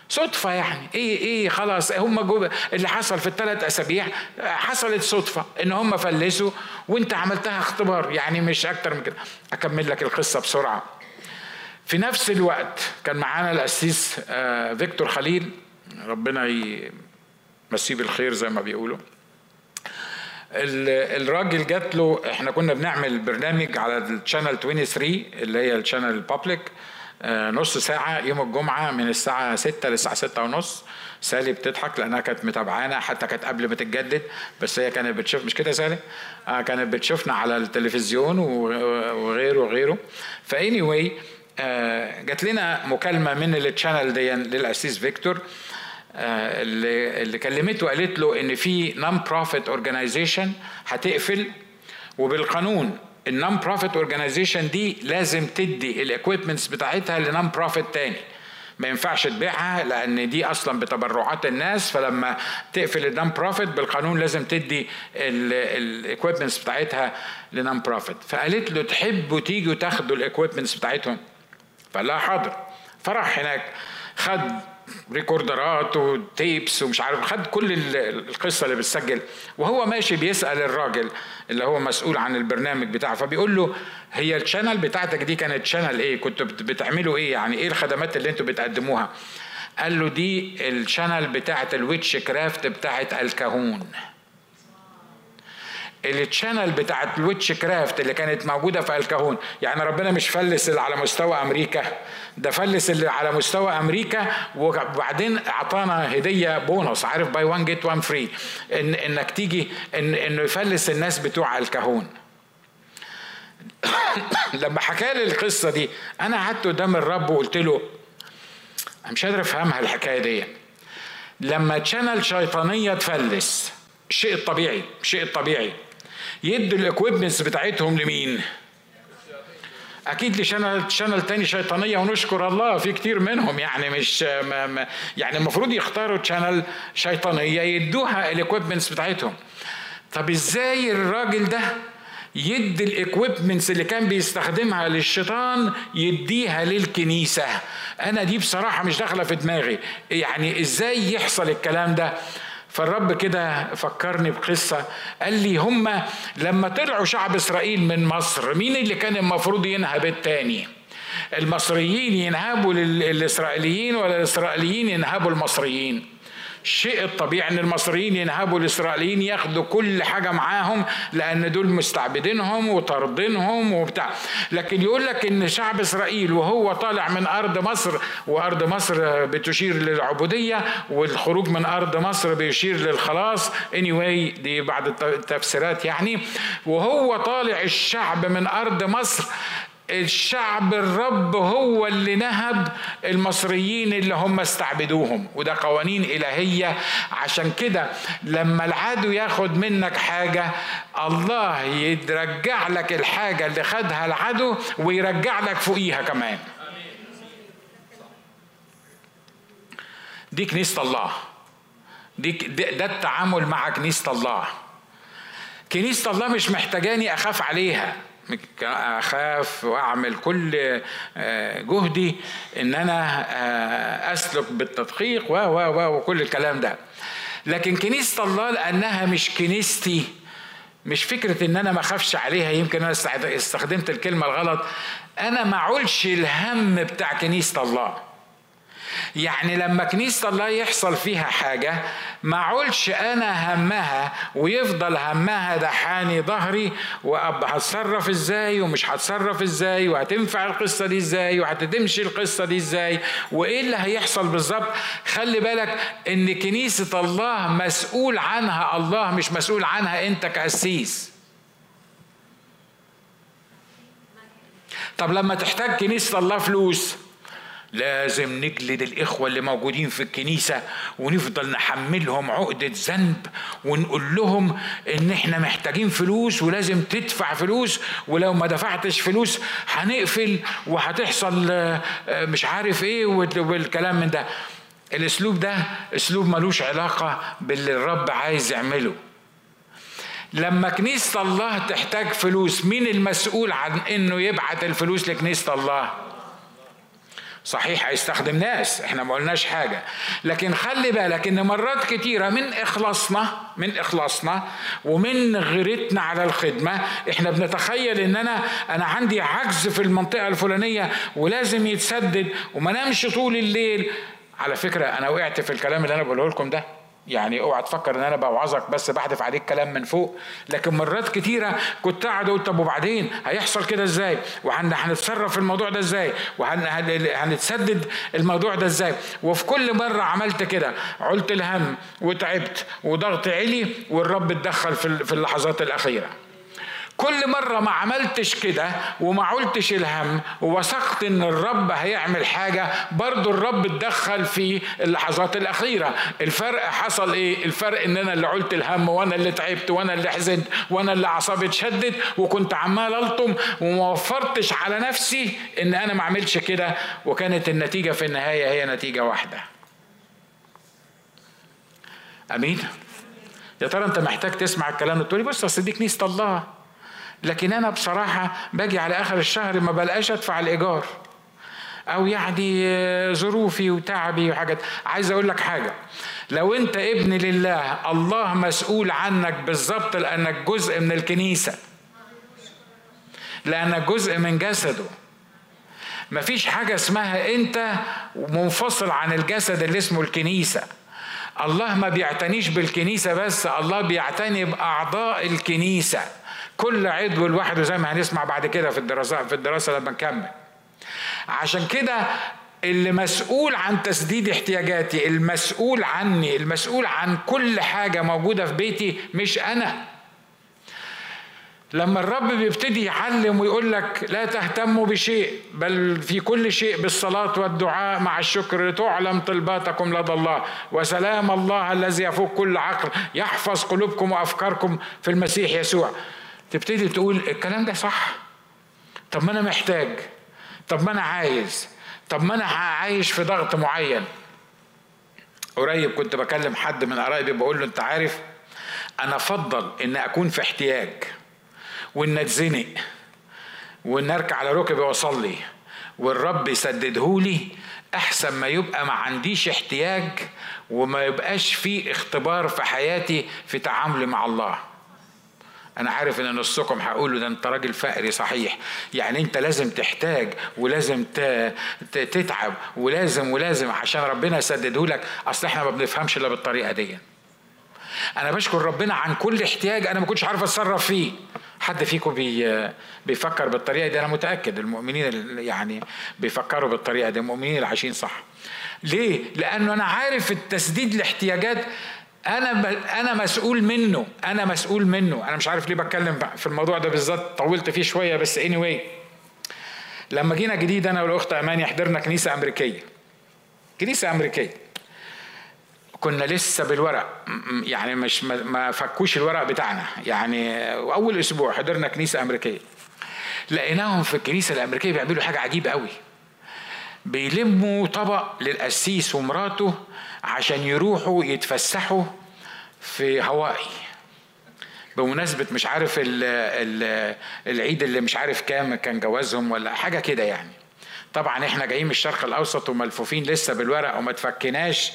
Speaker 1: صدفة يعني. إيه إيه خلاص هم جو اللي حصل في الثلاث أسابيع حصلت صدفة إن هم فلسوا وأنت عملتها اختبار. يعني مش أكتر من كده. أكمل لك القصة بسرعة. في نفس الوقت كان معانا القسيس آه، فيكتور خليل. ربنا يمسيه بالخير زي ما بيقولوا. الراجل جات له إحنا كنا بنعمل برنامج على ال channel 23 اللي هي ال channel ال public آه، نص ساعة يوم الجمعة من الساعة 6 للساعة 6 ونص. سالي بتضحك لأنها كانت متابعانا حتى كانت قبل ما تتجدد بس هي كانت بتشوف مش كده سالي؟ آه كانت بتشوفنا على التلفزيون وغيره وغيره. ف anyway آه جات لنا مكالمة من ال channel دي للأسيس فيكتور. اللي اللي كلمته وقالت له إن في non profit organization هتقفل وبالقانون ال non profit organization دي لازم تدي ال equipments بتاعتها ل non profit تاني. ما ينفعش تبيعها لأن دي أصلا بتبرعات الناس فلما تقفل ال non profit بالقانون لازم تدي ال equipments بتاعتها ل non profit فقالت له تحبوا تيجوا تاخدوا ال equipments بتاعتهم. فقال لها حاضر. فراح هناك خد recorder ات و tapes ومش عارف خد كل القصة اللي بتسجل. وهو ماشي بيسأل الراجل اللي هو مسؤول عن البرنامج بتاعه فبيقول له هي ال channel بتاعتك دي كانت channel إيه؟ كنتوا بتعملوا إيه؟ يعني إيه الخدمات اللي أنتوا بتقدموها؟ قال له دي ال channel بتاعت ال witchcraft بتاعت الكهون. ال channel بتاعت ال witchcraft اللي كانت موجودة في الكهون. يعني ربنا مش فلس اللي على مستوى أمريكا. ده فلس اللي على مستوى أمريكا وبعدين أعطانا هدية بونص. عارف buy one get one free ان إنك تيجي ان إنه يفلس الناس بتوع الكهون. [COUGHS] لما حكى لي القصة دي أنا قعدت قدام الرب وقلت له أنا مش قادر أفهمها الحكاية دي. لما channel شيطانية تفلس الشيء الطبيعي الشيء الطبيعي يدوا ال equipments بتاعتهم لمين؟ أكيد ل channel channel تاني شيطانية ونشكر الله في كتير منهم يعني مش ما ما يعني المفروض يختاروا channel شيطانية يدوها ال equipments بتاعتهم. طب إزاي الراجل ده يدي ال equipments اللي كان بيستخدمها للشيطان يديها للكنيسة؟ أنا دي بصراحة مش داخلة في دماغي. يعني إزاي يحصل الكلام ده؟ فالرب كده فكرني بقصة. قال لي هم لما طلعوا شعب إسرائيل من مصر مين اللي كان المفروض ينهب التاني؟ المصريين ينهبوا للإسرائيليين ولا الإسرائيليين ينهبوا المصريين؟ الشيء الطبيعي إن المصريين ينهبوا الإسرائيليين ياخدوا كل حاجة معاهم لأن دول مستعبدينهم وطاردينهم وبتاع. لكن يقول لك إن شعب إسرائيل وهو طالع من أرض مصر وأرض مصر بتشير للعبودية والخروج من أرض مصر بيشير للخلاص. Anyway دي بعض التفسيرات يعني. وهو طالع الشعب من أرض مصر الشعب الرب هو اللي نهب المصريين اللي هم استعبدوهم وده قوانين إلهية. عشان كده لما العدو ياخد منك حاجة الله يرجع لك الحاجة اللي خدها العدو ويرجع لك فوقيها كمان. دي كنيسة الله. دي ده التعامل مع كنيسة الله. كنيسة الله مش محتاجاني أخاف عليها. أخاف وأعمل كل آه، جهدي إن أنا آه، أسلك بالتدقيق و و وكل الكلام ده. لكن كنيسة الله لأنها مش كنيستي مش فكرة إن أنا ما أخافش عليها يمكن أنا استخدمت الكلمة الغلط. أنا ما أعولش الهم بتاع كنيسة الله. يعني لما كنيسة الله يحصل فيها حاجة ما أقولش أنا همها ويفضل همها دحاني ظهري وابقى هتصرف إزاي ومش هتصرف إزاي وهتنفع القصة دي إزاي وهتتمشي القصة دي إزاي وإيه اللي هيحصل بالظبط. خلي بالك إن كنيسة الله مسؤول عنها الله مش مسؤول عنها أنت كأسيس. طب لما تحتاج كنيسة الله فلوس لازم نجلد الإخوة اللي موجودين في الكنيسة ونفضل نحملهم عقدة ذنب ونقول لهم إن إحنا محتاجين فلوس ولازم تدفع فلوس ولو ما دفعتش فلوس هنقفل وهتحصل آه، مش عارف إيه والكلام من ده. الأسلوب ده أسلوب ملوش علاقة باللي الرب عايز يعمله. لما كنيسة الله تحتاج فلوس مين المسؤول عن إنه يبعت الفلوس لكنيسة الله؟ صحيح هيستخدم ناس إحنا ما قلناش حاجة. لكن خلي بالك إن مرات كتيرة من إخلاصنا من إخلاصنا ومن غيرتنا على الخدمة إحنا بنتخيل إن أنا أنا عندي عجز في المنطقة الفلانية ولازم يتسدد وما نامش طول الليل. على فكرة أنا وقعت في الكلام اللي أنا بقوله لكم ده. يعني اوعى تفكر ان أنا بوعظك بس بحذف عليك كلام من فوق لكن مرات كتيرة كنت قاعد أقول طب وبعدين؟ هيحصل كده إزاي؟ وهنتصرف في الموضوع ده إزاي؟ وهنتسدد الموضوع ده إزاي؟ وفي كل مرة عملت كده علت الهم وتعبت وضغط علي والرب اتدخل في اللحظات الأخيرة. كل مرة ما عملتش كده وما عولتش الهم ووثقت إن الرب هيعمل حاجة برضو الرب اتدخل في اللحظات الأخيرة. الفرق حصل إيه؟ الفرق إن أنا اللي عولت الهم وأنا اللي تعبت وأنا اللي حزنت وأنا اللي أعصابي اتشدت وكنت عمال ألطم وما وفرتش على نفسي إن أنا ما اعملش كده. وكانت النتيجة في النهاية هي نتيجة واحدة. أمين؟ يا ترى أنت محتاج تسمع الكلام ده؟ تقول لي بص اصل دي كنيسه الله. لكن أنا بصراحة باجي على آخر الشهر ما بلقاش أدفع الإيجار. أو يعني ظروفي وتعبي وحاجات. عايز أقول لك حاجة. لو أنت ابن لله الله مسؤول عنك بالظبط لأنك جزء من الكنيسة. لأنك جزء من جسده. مفيش حاجة اسمها أنت منفصل عن الجسد اللي اسمه الكنيسة. الله ما بيعتنيش بالكنيسة بس الله بيعتني بأعضاء الكنيسة. كل عضو لوحده زي ما هنسمع بعد كده في الدراسة في الدراسة لما نكمل. عشان كده اللي مسؤول عن تسديد احتياجاتي المسؤول عني المسؤول عن كل حاجة موجودة في بيتي مش أنا. لما الرب بيبتدي يعلم ويقول لك لا تهتموا بشيء بل في كل شيء بالصلاة والدعاء مع الشكر لتعلم طلباتكم لدى الله. وسلام الله الذي يفوق كل عقل يحفظ قلوبكم وأفكاركم في المسيح يسوع. تبتدي تقول الكلام ده صح. طب ما أنا محتاج. طب ما أنا عايز. طب ما أنا عايش في ضغط معين. قريب كنت بكلم حد من قرايبي بقول له أنت عارف أنا أفضل ان أكون في احتياج وإن أتزنق وإن أركع على ركبي وأصلي والرب يسددهولي أحسن ما يبقى ما عنديش احتياج وما يبقاش في اختبار في حياتي في تعاملي مع الله. أنا عارف إن نصكم هقوله ده أنت راجل فقري صحيح. يعني أنت لازم تحتاج ولازم تتعب ولازم ولازم عشان ربنا يسدده لك. أصل إحنا ما بنفهمش إلا بالطريقة دي. أنا بشكر ربنا عن كل احتياج أنا ما كنتش عارف أتصرف فيه. حد فيكم بي بيفكر بالطريقة دي؟ أنا متأكد المؤمنين يعني بيفكروا بالطريقة دي. المؤمنين اللي عايشين صح. ليه؟ لأنه أنا عارف التسديد الاحتياجات أنا أنا مسؤول منه أنا مسؤول منه. أنا مش عارف ليه بتكلم في الموضوع ده بالذات طولت فيه شوية بس اني anyway. لما جينا جديد أنا والأخت اماني حضرنا كنيسة أمريكية. كنيسة أمريكية. كنا لسه بالورق يعني مش ما فكوش الورق بتاعنا. يعني أول أسبوع حضرنا كنيسة أمريكية. لقيناهم في الكنيسة الأمريكية بيعملوا حاجة عجيبة قوي بيلموا طبق للقسيس ومراته عشان يروحوا يتفسحوا في هوائي بمناسبة مش عارف ال ال العيد اللي مش عارف كام كان جوازهم ولا حاجة كده يعني. طبعا إحنا جايين من الشرق الأوسط وملفوفين لسه بالورق وما تفكناش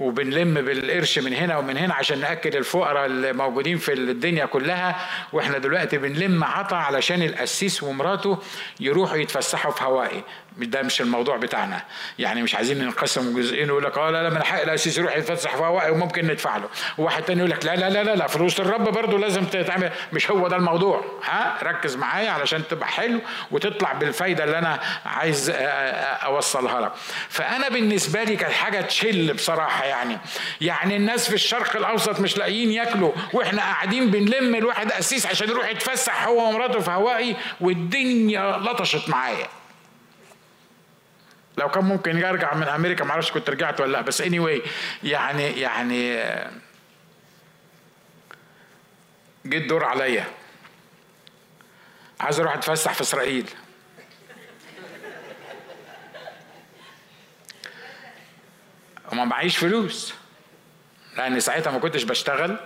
Speaker 1: وبنلم بالقرش من هنا ومن هنا عشان ناكل الفقراء اللي موجودين في الدنيا كلها. وإحنا دلوقتي بنلم عطا علشان القسيس ومراته يروحوا يتفسحوا في هوائي. ده مش الموضوع بتاعنا. يعني مش عايزين ننقسم جزئين ويقول لك آه لا لا من حق القسيس يروح يتفسح في وممكن ندفع له. وواحد تاني يقول لك لا لا لا لا, لا فلوس الرب برضه لازم تتعمل. مش هو ده الموضوع. ها ركز معايا علشان تبقى حلو وتطلع بالفايدة اللي أنا عايز أوصلها لك. فأنا بالنسبة لي كانت حاجة تشل بصراحة يعني. يعني الناس في الشرق الأوسط مش لاقيين ياكلوا وإحنا قاعدين بنلم الواحد قسيس عشان يروح يتفسح هو ومراته في هوائي والدنيا لطشت معايا. لو كان ممكن ارجع من أمريكا ما أعرفش كنت رجعت ولا لا. بس اني anyway يعني يعني جه الدور عليا. عايز أروح أتفسح في إسرائيل. وما معيش فلوس. لأن ساعتها ما كنتش بشتغل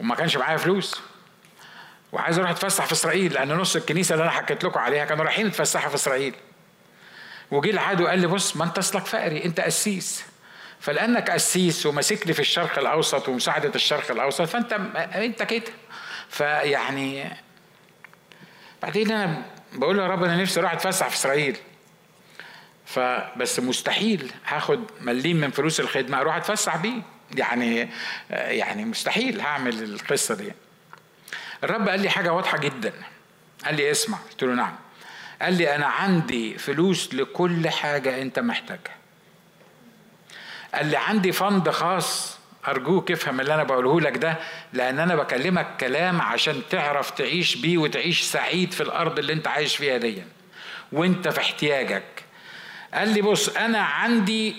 Speaker 1: وما كانش معايا فلوس. وعايز أروح أتفسح في إسرائيل لأن نص الكنيسة اللي أنا حكيت لكم عليها كانوا رايحين يتفسحوا في إسرائيل. وجي العدو قال لي بص ما انت اصلك فقري انت قسيس. فلأنك قسيس وماسك لي في الشرق الأوسط ومساعدة الشرق الأوسط فأنت أنت كده. فيعني بعدين أنا بقول يا رب أنا نفسي أروح أتفسح في إسرائيل. فبس مستحيل هاخد مليم من فلوس الخدمة أروح أتفسح بيه. يعني يعني مستحيل هعمل القصة دي. الرب قال لي حاجة واضحة جدا. قال لي اسمع. قلت له نعم. قال لي أنا عندي فلوس لكل حاجة أنت محتاجها. قال لي عندي فند خاص أرجوك افهم اللي أنا بقوله لك ده لأن أنا بكلمك كلام عشان تعرف تعيش بيه وتعيش سعيد في الأرض اللي أنت عايش فيها دي وأنت في احتياجك. قال لي بص أنا عندي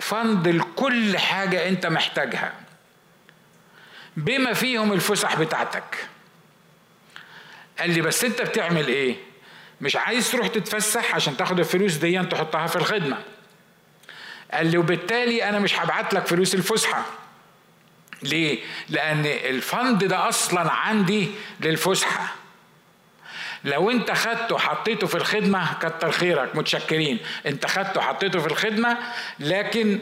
Speaker 1: فند لكل حاجة أنت محتاجها. بما فيهم الفسح بتاعتك. قال لي بس أنت بتعمل إيه؟ مش عايز تروح تتفسح عشان تاخد الفلوس دي تحطها في الخدمة. قال لي وبالتالي أنا مش هبعت لك فلوس الفسحة. ليه؟ لأن الفند ده أصلا عندي للفسحة. لو أنت خدته حطيته في الخدمة كتر خيرك متشكرين. أنت خدته حطيته في الخدمة لكن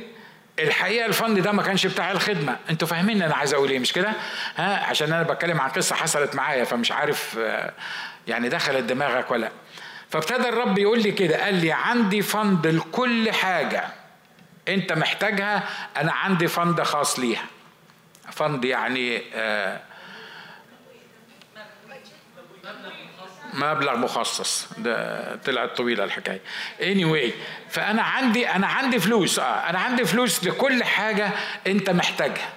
Speaker 1: الحقيقة الفند ده ما كانش بتاع الخدمة. أنتوا فاهمين أنا عايز أقول إيه مش كده؟ ها؟ عشان أنا بتكلم عن قصة حصلت معايا فمش عارف آه، يعني دخلت دماغك ولا فابتدى الرب يقول لي كده قال لي عندي فند لكل حاجة انت محتاجها أنا عندي فند خاص ليها. فند يعني آه مبلغ مخصص. ده طلعت طويلة الحكاية. anyway فأنا عندي أنا عندي فلوس آه أنا عندي فلوس لكل حاجة انت محتاجها.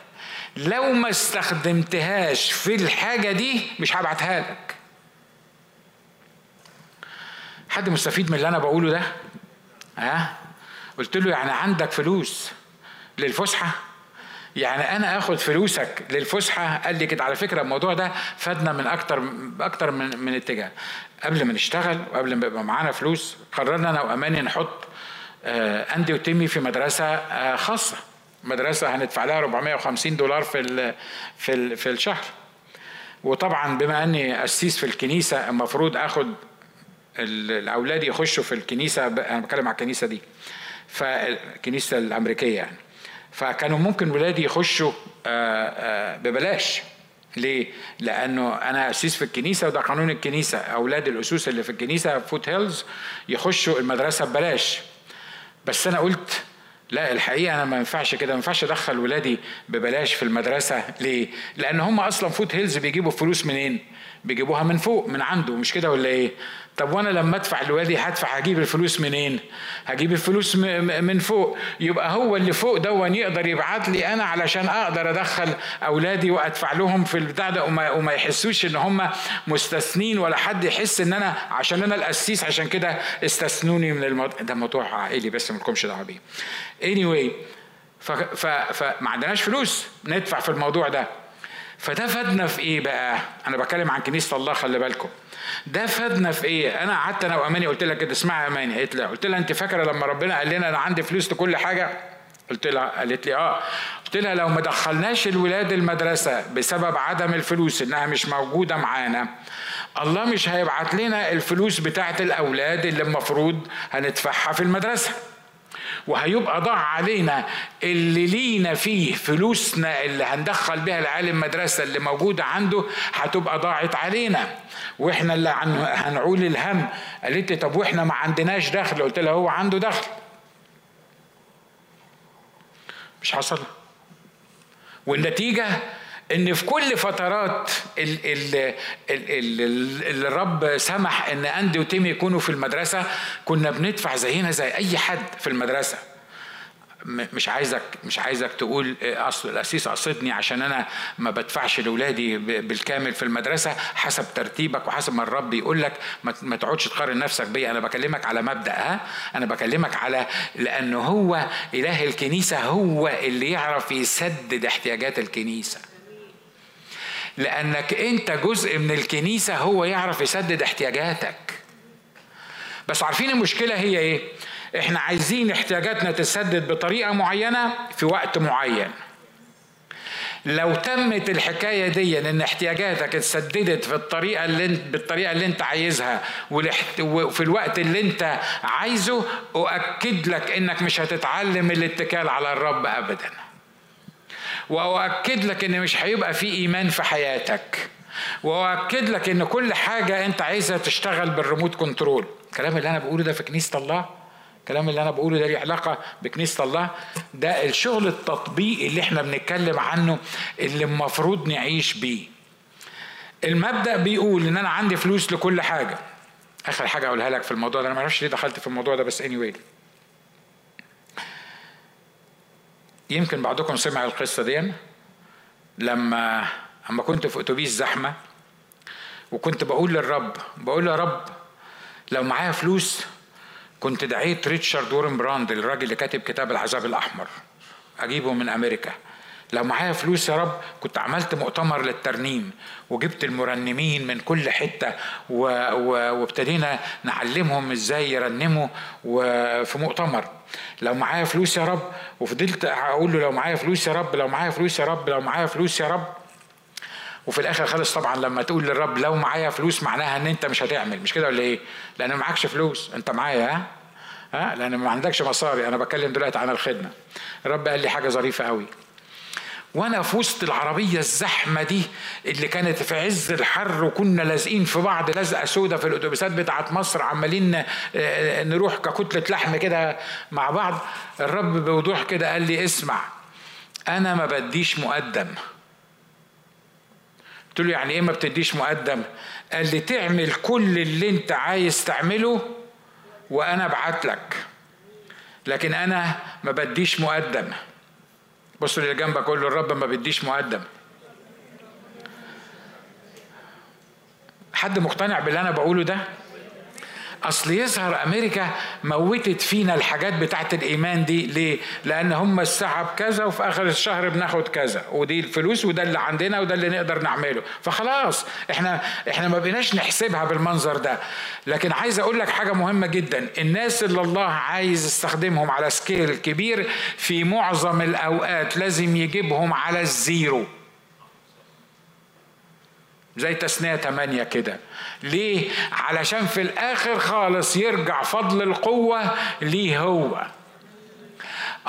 Speaker 1: لو ما استخدمتهاش في الحاجة دي مش هبعتها لك. حد مستفيد من اللي أنا بقوله ده؟ ها؟ قلت له يعني عندك فلوس للفسحة؟ يعني أنا آخد فلوسك للفسحة؟ قال لي كده. على فكرة الموضوع ده فادنا من أكتر أكتر من من اتجاه. قبل ما نشتغل وقبل ما يبقى معانا فلوس قررنا أنا وأماني نحط آه، أندي وتيمي في مدرسة آه، خاصة. مدرسة هندفع لها 450 دولار في ال في ال في الشهر. وطبعا بما أني قسيس في الكنيسة المفروض آخد الأولاد يخشوا في الكنيسة أنا بتكلم على الكنيسة دي. فالكنيسه الأمريكية يعني. فكانوا ممكن ولادي يخشوا آه، آه، ببلاش. ليه؟ لأنه أنا أسيس في الكنيسة وده قانون الكنيسة. أولاد الأسوس اللي في الكنيسة Foothills يخشوا المدرسة ببلاش. بس أنا قلت لا الحقيقة أنا ما ينفعش كده. ما ينفعش أدخل ولادي ببلاش في المدرسة. ليه؟ لأن هم أصلا Foothills بيجيبوا فلوس منين؟ بيجيبوها من فوق من عنده. مش كده ولا إيه؟ طب وأنا لما أدفع لولادي هدفع هجيب الفلوس منين؟ هجيب الفلوس من فوق. يبقى هو اللي فوق ده يقدر يبعت لي أنا علشان أقدر أدخل أولادي وأدفع لهم في البتاع ده. وما, وما يحسوش إن هم مستثنين ولا حد يحس إن أنا عشان أنا القسيس عشان كده استثنوني من الموضوع. ده موضوع عائلي بس ما لكمش دعوه بيه anyway فما عندناش فلوس ندفع في الموضوع ده. فده فادنا في إيه بقى؟ أنا بتكلم عن كنيسة الله خلي بالكم. ده فادنا في إيه؟ أنا قعدت أنا وأماني قلت لها كده اسمعي يا أماني. قالت لها قلت لها أنت فاكرة لما ربنا قال لنا أنا عندي فلوس لكل حاجة؟ قلت لها قالت لي آه. قلت لها لو ما دخلناش الولاد المدرسة بسبب عدم الفلوس إنها مش موجودة معانا الله مش هيبعت لنا الفلوس بتاعت الأولاد اللي المفروض هندفعها في المدرسة. وهيبقى ضاع علينا اللي لينا فيه فلوسنا اللي هندخل بها العالم المدرسة اللي موجودة عنده هتبقى ضاعت علينا. وإحنا اللي هنعول الهم. قالت لي طب وإحنا ما عندناش دخل؟ قلت لها هو عنده دخل. مش حصل. والنتيجة إن في كل فترات اللي الرب سمح إن أندي وتيمي يكونوا في المدرسة كنا بندفع زينا زي أي حد في المدرسة. مش عايزك مش عايزك تقول أصل الاسيس قصدني عشان أنا ما بدفعش لاولادي بالكامل في المدرسة حسب ترتيبك وحسب ما الرب يقول لك. ما تقعدش تقارن نفسك بيا. أنا بكلمك على مبدأ ها؟ أنا بكلمك على لأنه هو إله الكنيسة هو اللي يعرف يسدد احتياجات الكنيسة. لأنك أنت جزء من الكنيسة هو يعرف يسدد احتياجاتك. بس عارفين المشكلة هي إيه؟ إحنا عايزين احتياجاتنا تسدد بطريقة معينة في وقت معين. لو تمت الحكاية دي إن احتياجاتك اتسددت في الطريقة اللي انت بالطريقة اللي أنت عايزها وفي الوقت اللي أنت عايزه أؤكد لك إنك مش هتتعلم الاتكال على الرب ابدا. وأؤكد لك إن مش هيبقى في إيمان في حياتك. وأؤكد لك إن كل حاجة أنت عايزها تشتغل بالريموت كنترول الكلام اللي أنا بقوله ده في كنيسة الله؟ الكلام اللي أنا بقوله ده ليه علاقة بكنيسة الله؟ ده الشغل التطبيقي اللي إحنا بنتكلم عنه اللي المفروض نعيش بيه. المبدأ بيقول إن أنا عندي فلوس لكل حاجة. آخر حاجة اقولها لك في الموضوع ده. أنا ما أعرفش ليه دخلت في الموضوع ده بس any anyway. يمكن بعضكم سمع القصة دي. لما أما كنت في أتوبيس زحمة وكنت بقول للرب بقول يا رب لو معايا فلوس كنت دعيت ريتشارد وورمبراند الراجل اللي كاتب كتاب العذاب الأحمر أجيبه من أمريكا. لو معايا فلوس يا رب كنت عملت مؤتمر للترنيم وجبت المرنمين من كل حتة وابتدينا نعلمهم إزاي يرنموا في مؤتمر. لو معايا فلوس يا رب وفضلت أقول له لو معايا فلوس يا رب لو معايا فلوس يا رب لو معايا فلوس يا رب. وفي الآخر خالص طبعا لما تقول للرب لو معايا فلوس معناها إن أنت مش هتعمل. مش كده ولا إيه؟ لأن معكش فلوس. أنت معايا ها؟ ها؟ لأن ما عندكش مصاري. أنا بتكلم دلوقتي عن الخدمة. الرب قال لي حاجة ظريفة قوي. وأنا في وسط العربية الزحمة دي اللي كانت في عز الحر وكنا لازقين في بعض لزقة سودة في الأتوبيسات بتاعت مصر عمالين آه، نروح ككتلة لحم كده مع بعض الرب بوضوح كده قال لي اسمع أنا ما بديش مقدم. قلت له يعني إيه ما بتديش مقدم؟ قال لي تعمل كل اللي أنت عايز تعمله وأنا أبعت لك لكن أنا ما بديش مقدم. بص اللي جنبك قول له الرب ما بديش مقدم. حد مقتنع باللي أنا بقوله ده؟ أصل يظهر أمريكا موتت فينا الحاجات بتاعت الإيمان دي ليه؟ لأن هم الساعة بكذا وفي آخر الشهر بناخد كذا ودي الفلوس وده اللي عندنا وده اللي نقدر نعمله. فخلاص إحنا إحنا ما بقيناش نحسبها بالمنظر ده. لكن عايز أقول لك حاجة مهمة جدا. الناس اللي الله عايز يستخدمهم على scale كبير في معظم الأوقات لازم يجيبهم على ال zero. زي تثنية تمانية كده. ليه؟ علشان في الآخر خالص يرجع فضل القوة ليه هو.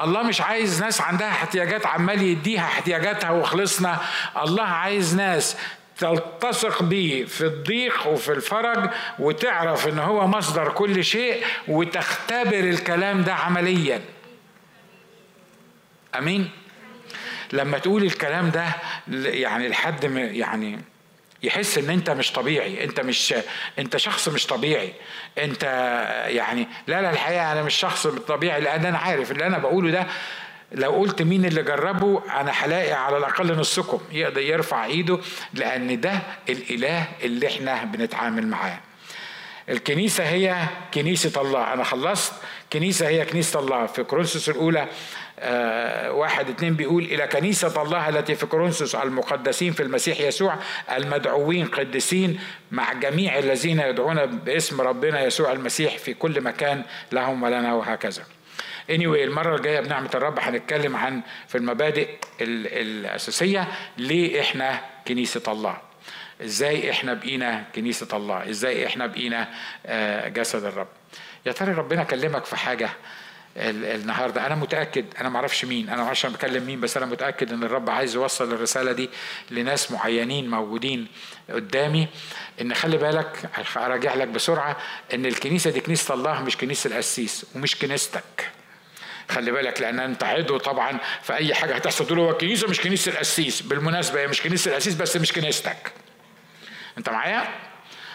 Speaker 1: الله مش عايز ناس عندها احتياجات عمال يديها احتياجاتها وخلصنا. الله عايز ناس تلتصق بيه في الضيق وفي الفرج وتعرف إن هو مصدر كل شيء وتختبر الكلام ده عمليا. أمين؟ لما تقول الكلام ده يعني لحد يعني يحس إن أنت مش طبيعي أنت مش أنت شخص مش طبيعي. أنت يعني لا لا الحقيقة أنا مش شخص طبيعي لأن أنا عارف اللي أنا بقوله ده لو قلت مين اللي جربه أنا هلاقي على الأقل نصكم يقدر يرفع إيده لأن ده الإله اللي إحنا بنتعامل معاه. الكنيسة هي كنيسة الله. أنا خلصت كنيسة هي كنيسة الله. في كورنثوس الأولى واحد اتنين بيقول إلى كنيسة الله التي في كورنثوس المقدسين في المسيح يسوع المدعوين قديسين مع جميع الذين يدعون باسم ربنا يسوع المسيح في كل مكان لهم ولنا وهكذا. Anyway المرة الجاية بنعمة الرب هنتكلم عن في المبادئ الأساسية ليه إحنا كنيسة الله؟ إزاي إحنا بقينا كنيسة الله؟ إزاي إحنا بقينا آه، جسد الرب؟ يا ترى ربنا كلمك في حاجة؟ النهارده. أنا متأكد أنا ما أعرفش مين أنا ما أعرفش أنا بكلم مين بس أنا متأكد إن الرب عايز يوصل الرسالة دي لناس معينين موجودين قدامي. إن خلي بالك أراجع لك بسرعة إن الكنيسة دي كنيسة الله مش كنيسة القسيس ومش كنيستك. خلي بالك لأن أنت عضو طبعا في أي حاجة هتحصل. تقول هو الكنيسه مش كنيسة القسيس. بالمناسبة هي مش كنيسة القسيس بس مش كنيستك. أنت معايا؟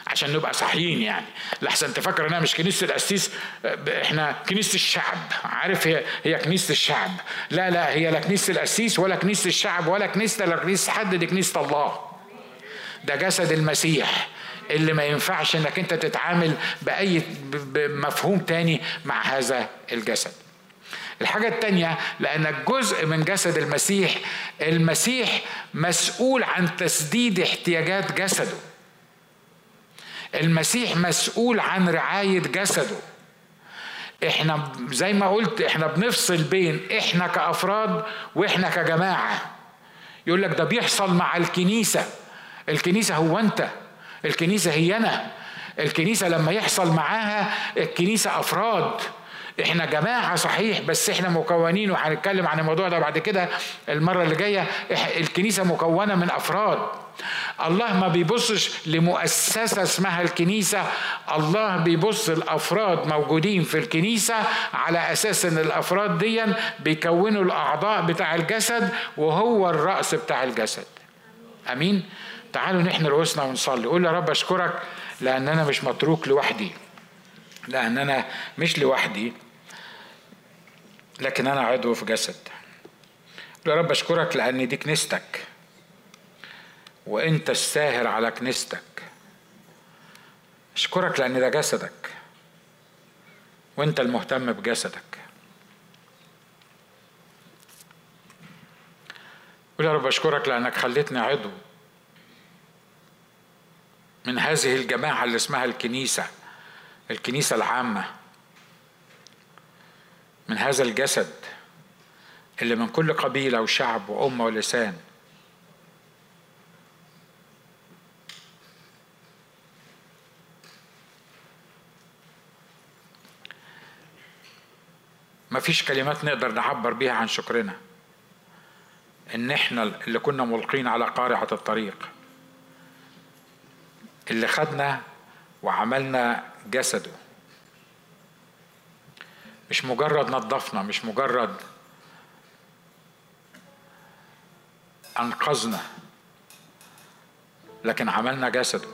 Speaker 1: عشان نبقى صحيين يعني. لحسن تفكر انها مش كنيسة القسيس؟ إحنا كنيسة الشعب. عارف هي هي كنيسة الشعب. لا لا هي لا كنيسة القسيس ولا كنيسة الشعب ولا كنيسة ولا كنيسة حد دي كنيسة الله. ده جسد المسيح اللي ما ينفعش انك انت تتعامل بأي مفهوم تاني مع هذا الجسد. الحاجة التانية لأنك جزء من جسد المسيح المسيح مسؤول عن تسديد احتياجات جسده. المسيح مسؤول عن رعاية جسده. إحنا زي ما قلت إحنا بنفصل بين إحنا كأفراد وإحنا كجماعة. يقول لك ده بيحصل مع الكنيسة. الكنيسة هو أنت الكنيسة هي أنا. الكنيسة لما يحصل معاها الكنيسة أفراد. إحنا جماعة صحيح بس إحنا مكونين وهنتكلم عن الموضوع ده بعد كده المرة اللي جاية. الكنيسة مكونة من أفراد. الله ما بيبصش لمؤسسة اسمها الكنيسة. الله بيبص الأفراد موجودين في الكنيسة على أساس أن الأفراد دي بيكونوا الأعضاء بتاع الجسد وهو الرأس بتاع الجسد. أمين؟ تعالوا نحن رؤوسنا ونصلي. قول يا رب أشكرك لأن أنا مش متروك لوحدي. لأن أنا مش لوحدي لكن أنا عضو في جسد. يا رب أشكرك لأن دي كنيستك. وأنت الساهر على كنيستك. أشكرك لأن ده جسدك. وأنت المهتم بجسدك. قول يا رب أشكرك لأنك خليتني عضو من هذه الجماعة اللي اسمها الكنيسة الكنيسة العامة. من هذا الجسد اللي من كل قبيلة وشعب وأمة ولسان مفيش كلمات نقدر نعبر بيها عن شكرنا. إن إحنا اللي كنا ملقين على قارعة الطريق اللي خدنا وعملنا جسده. مش مجرد نظفنا مش مجرد أنقذنا لكن عملنا جسده.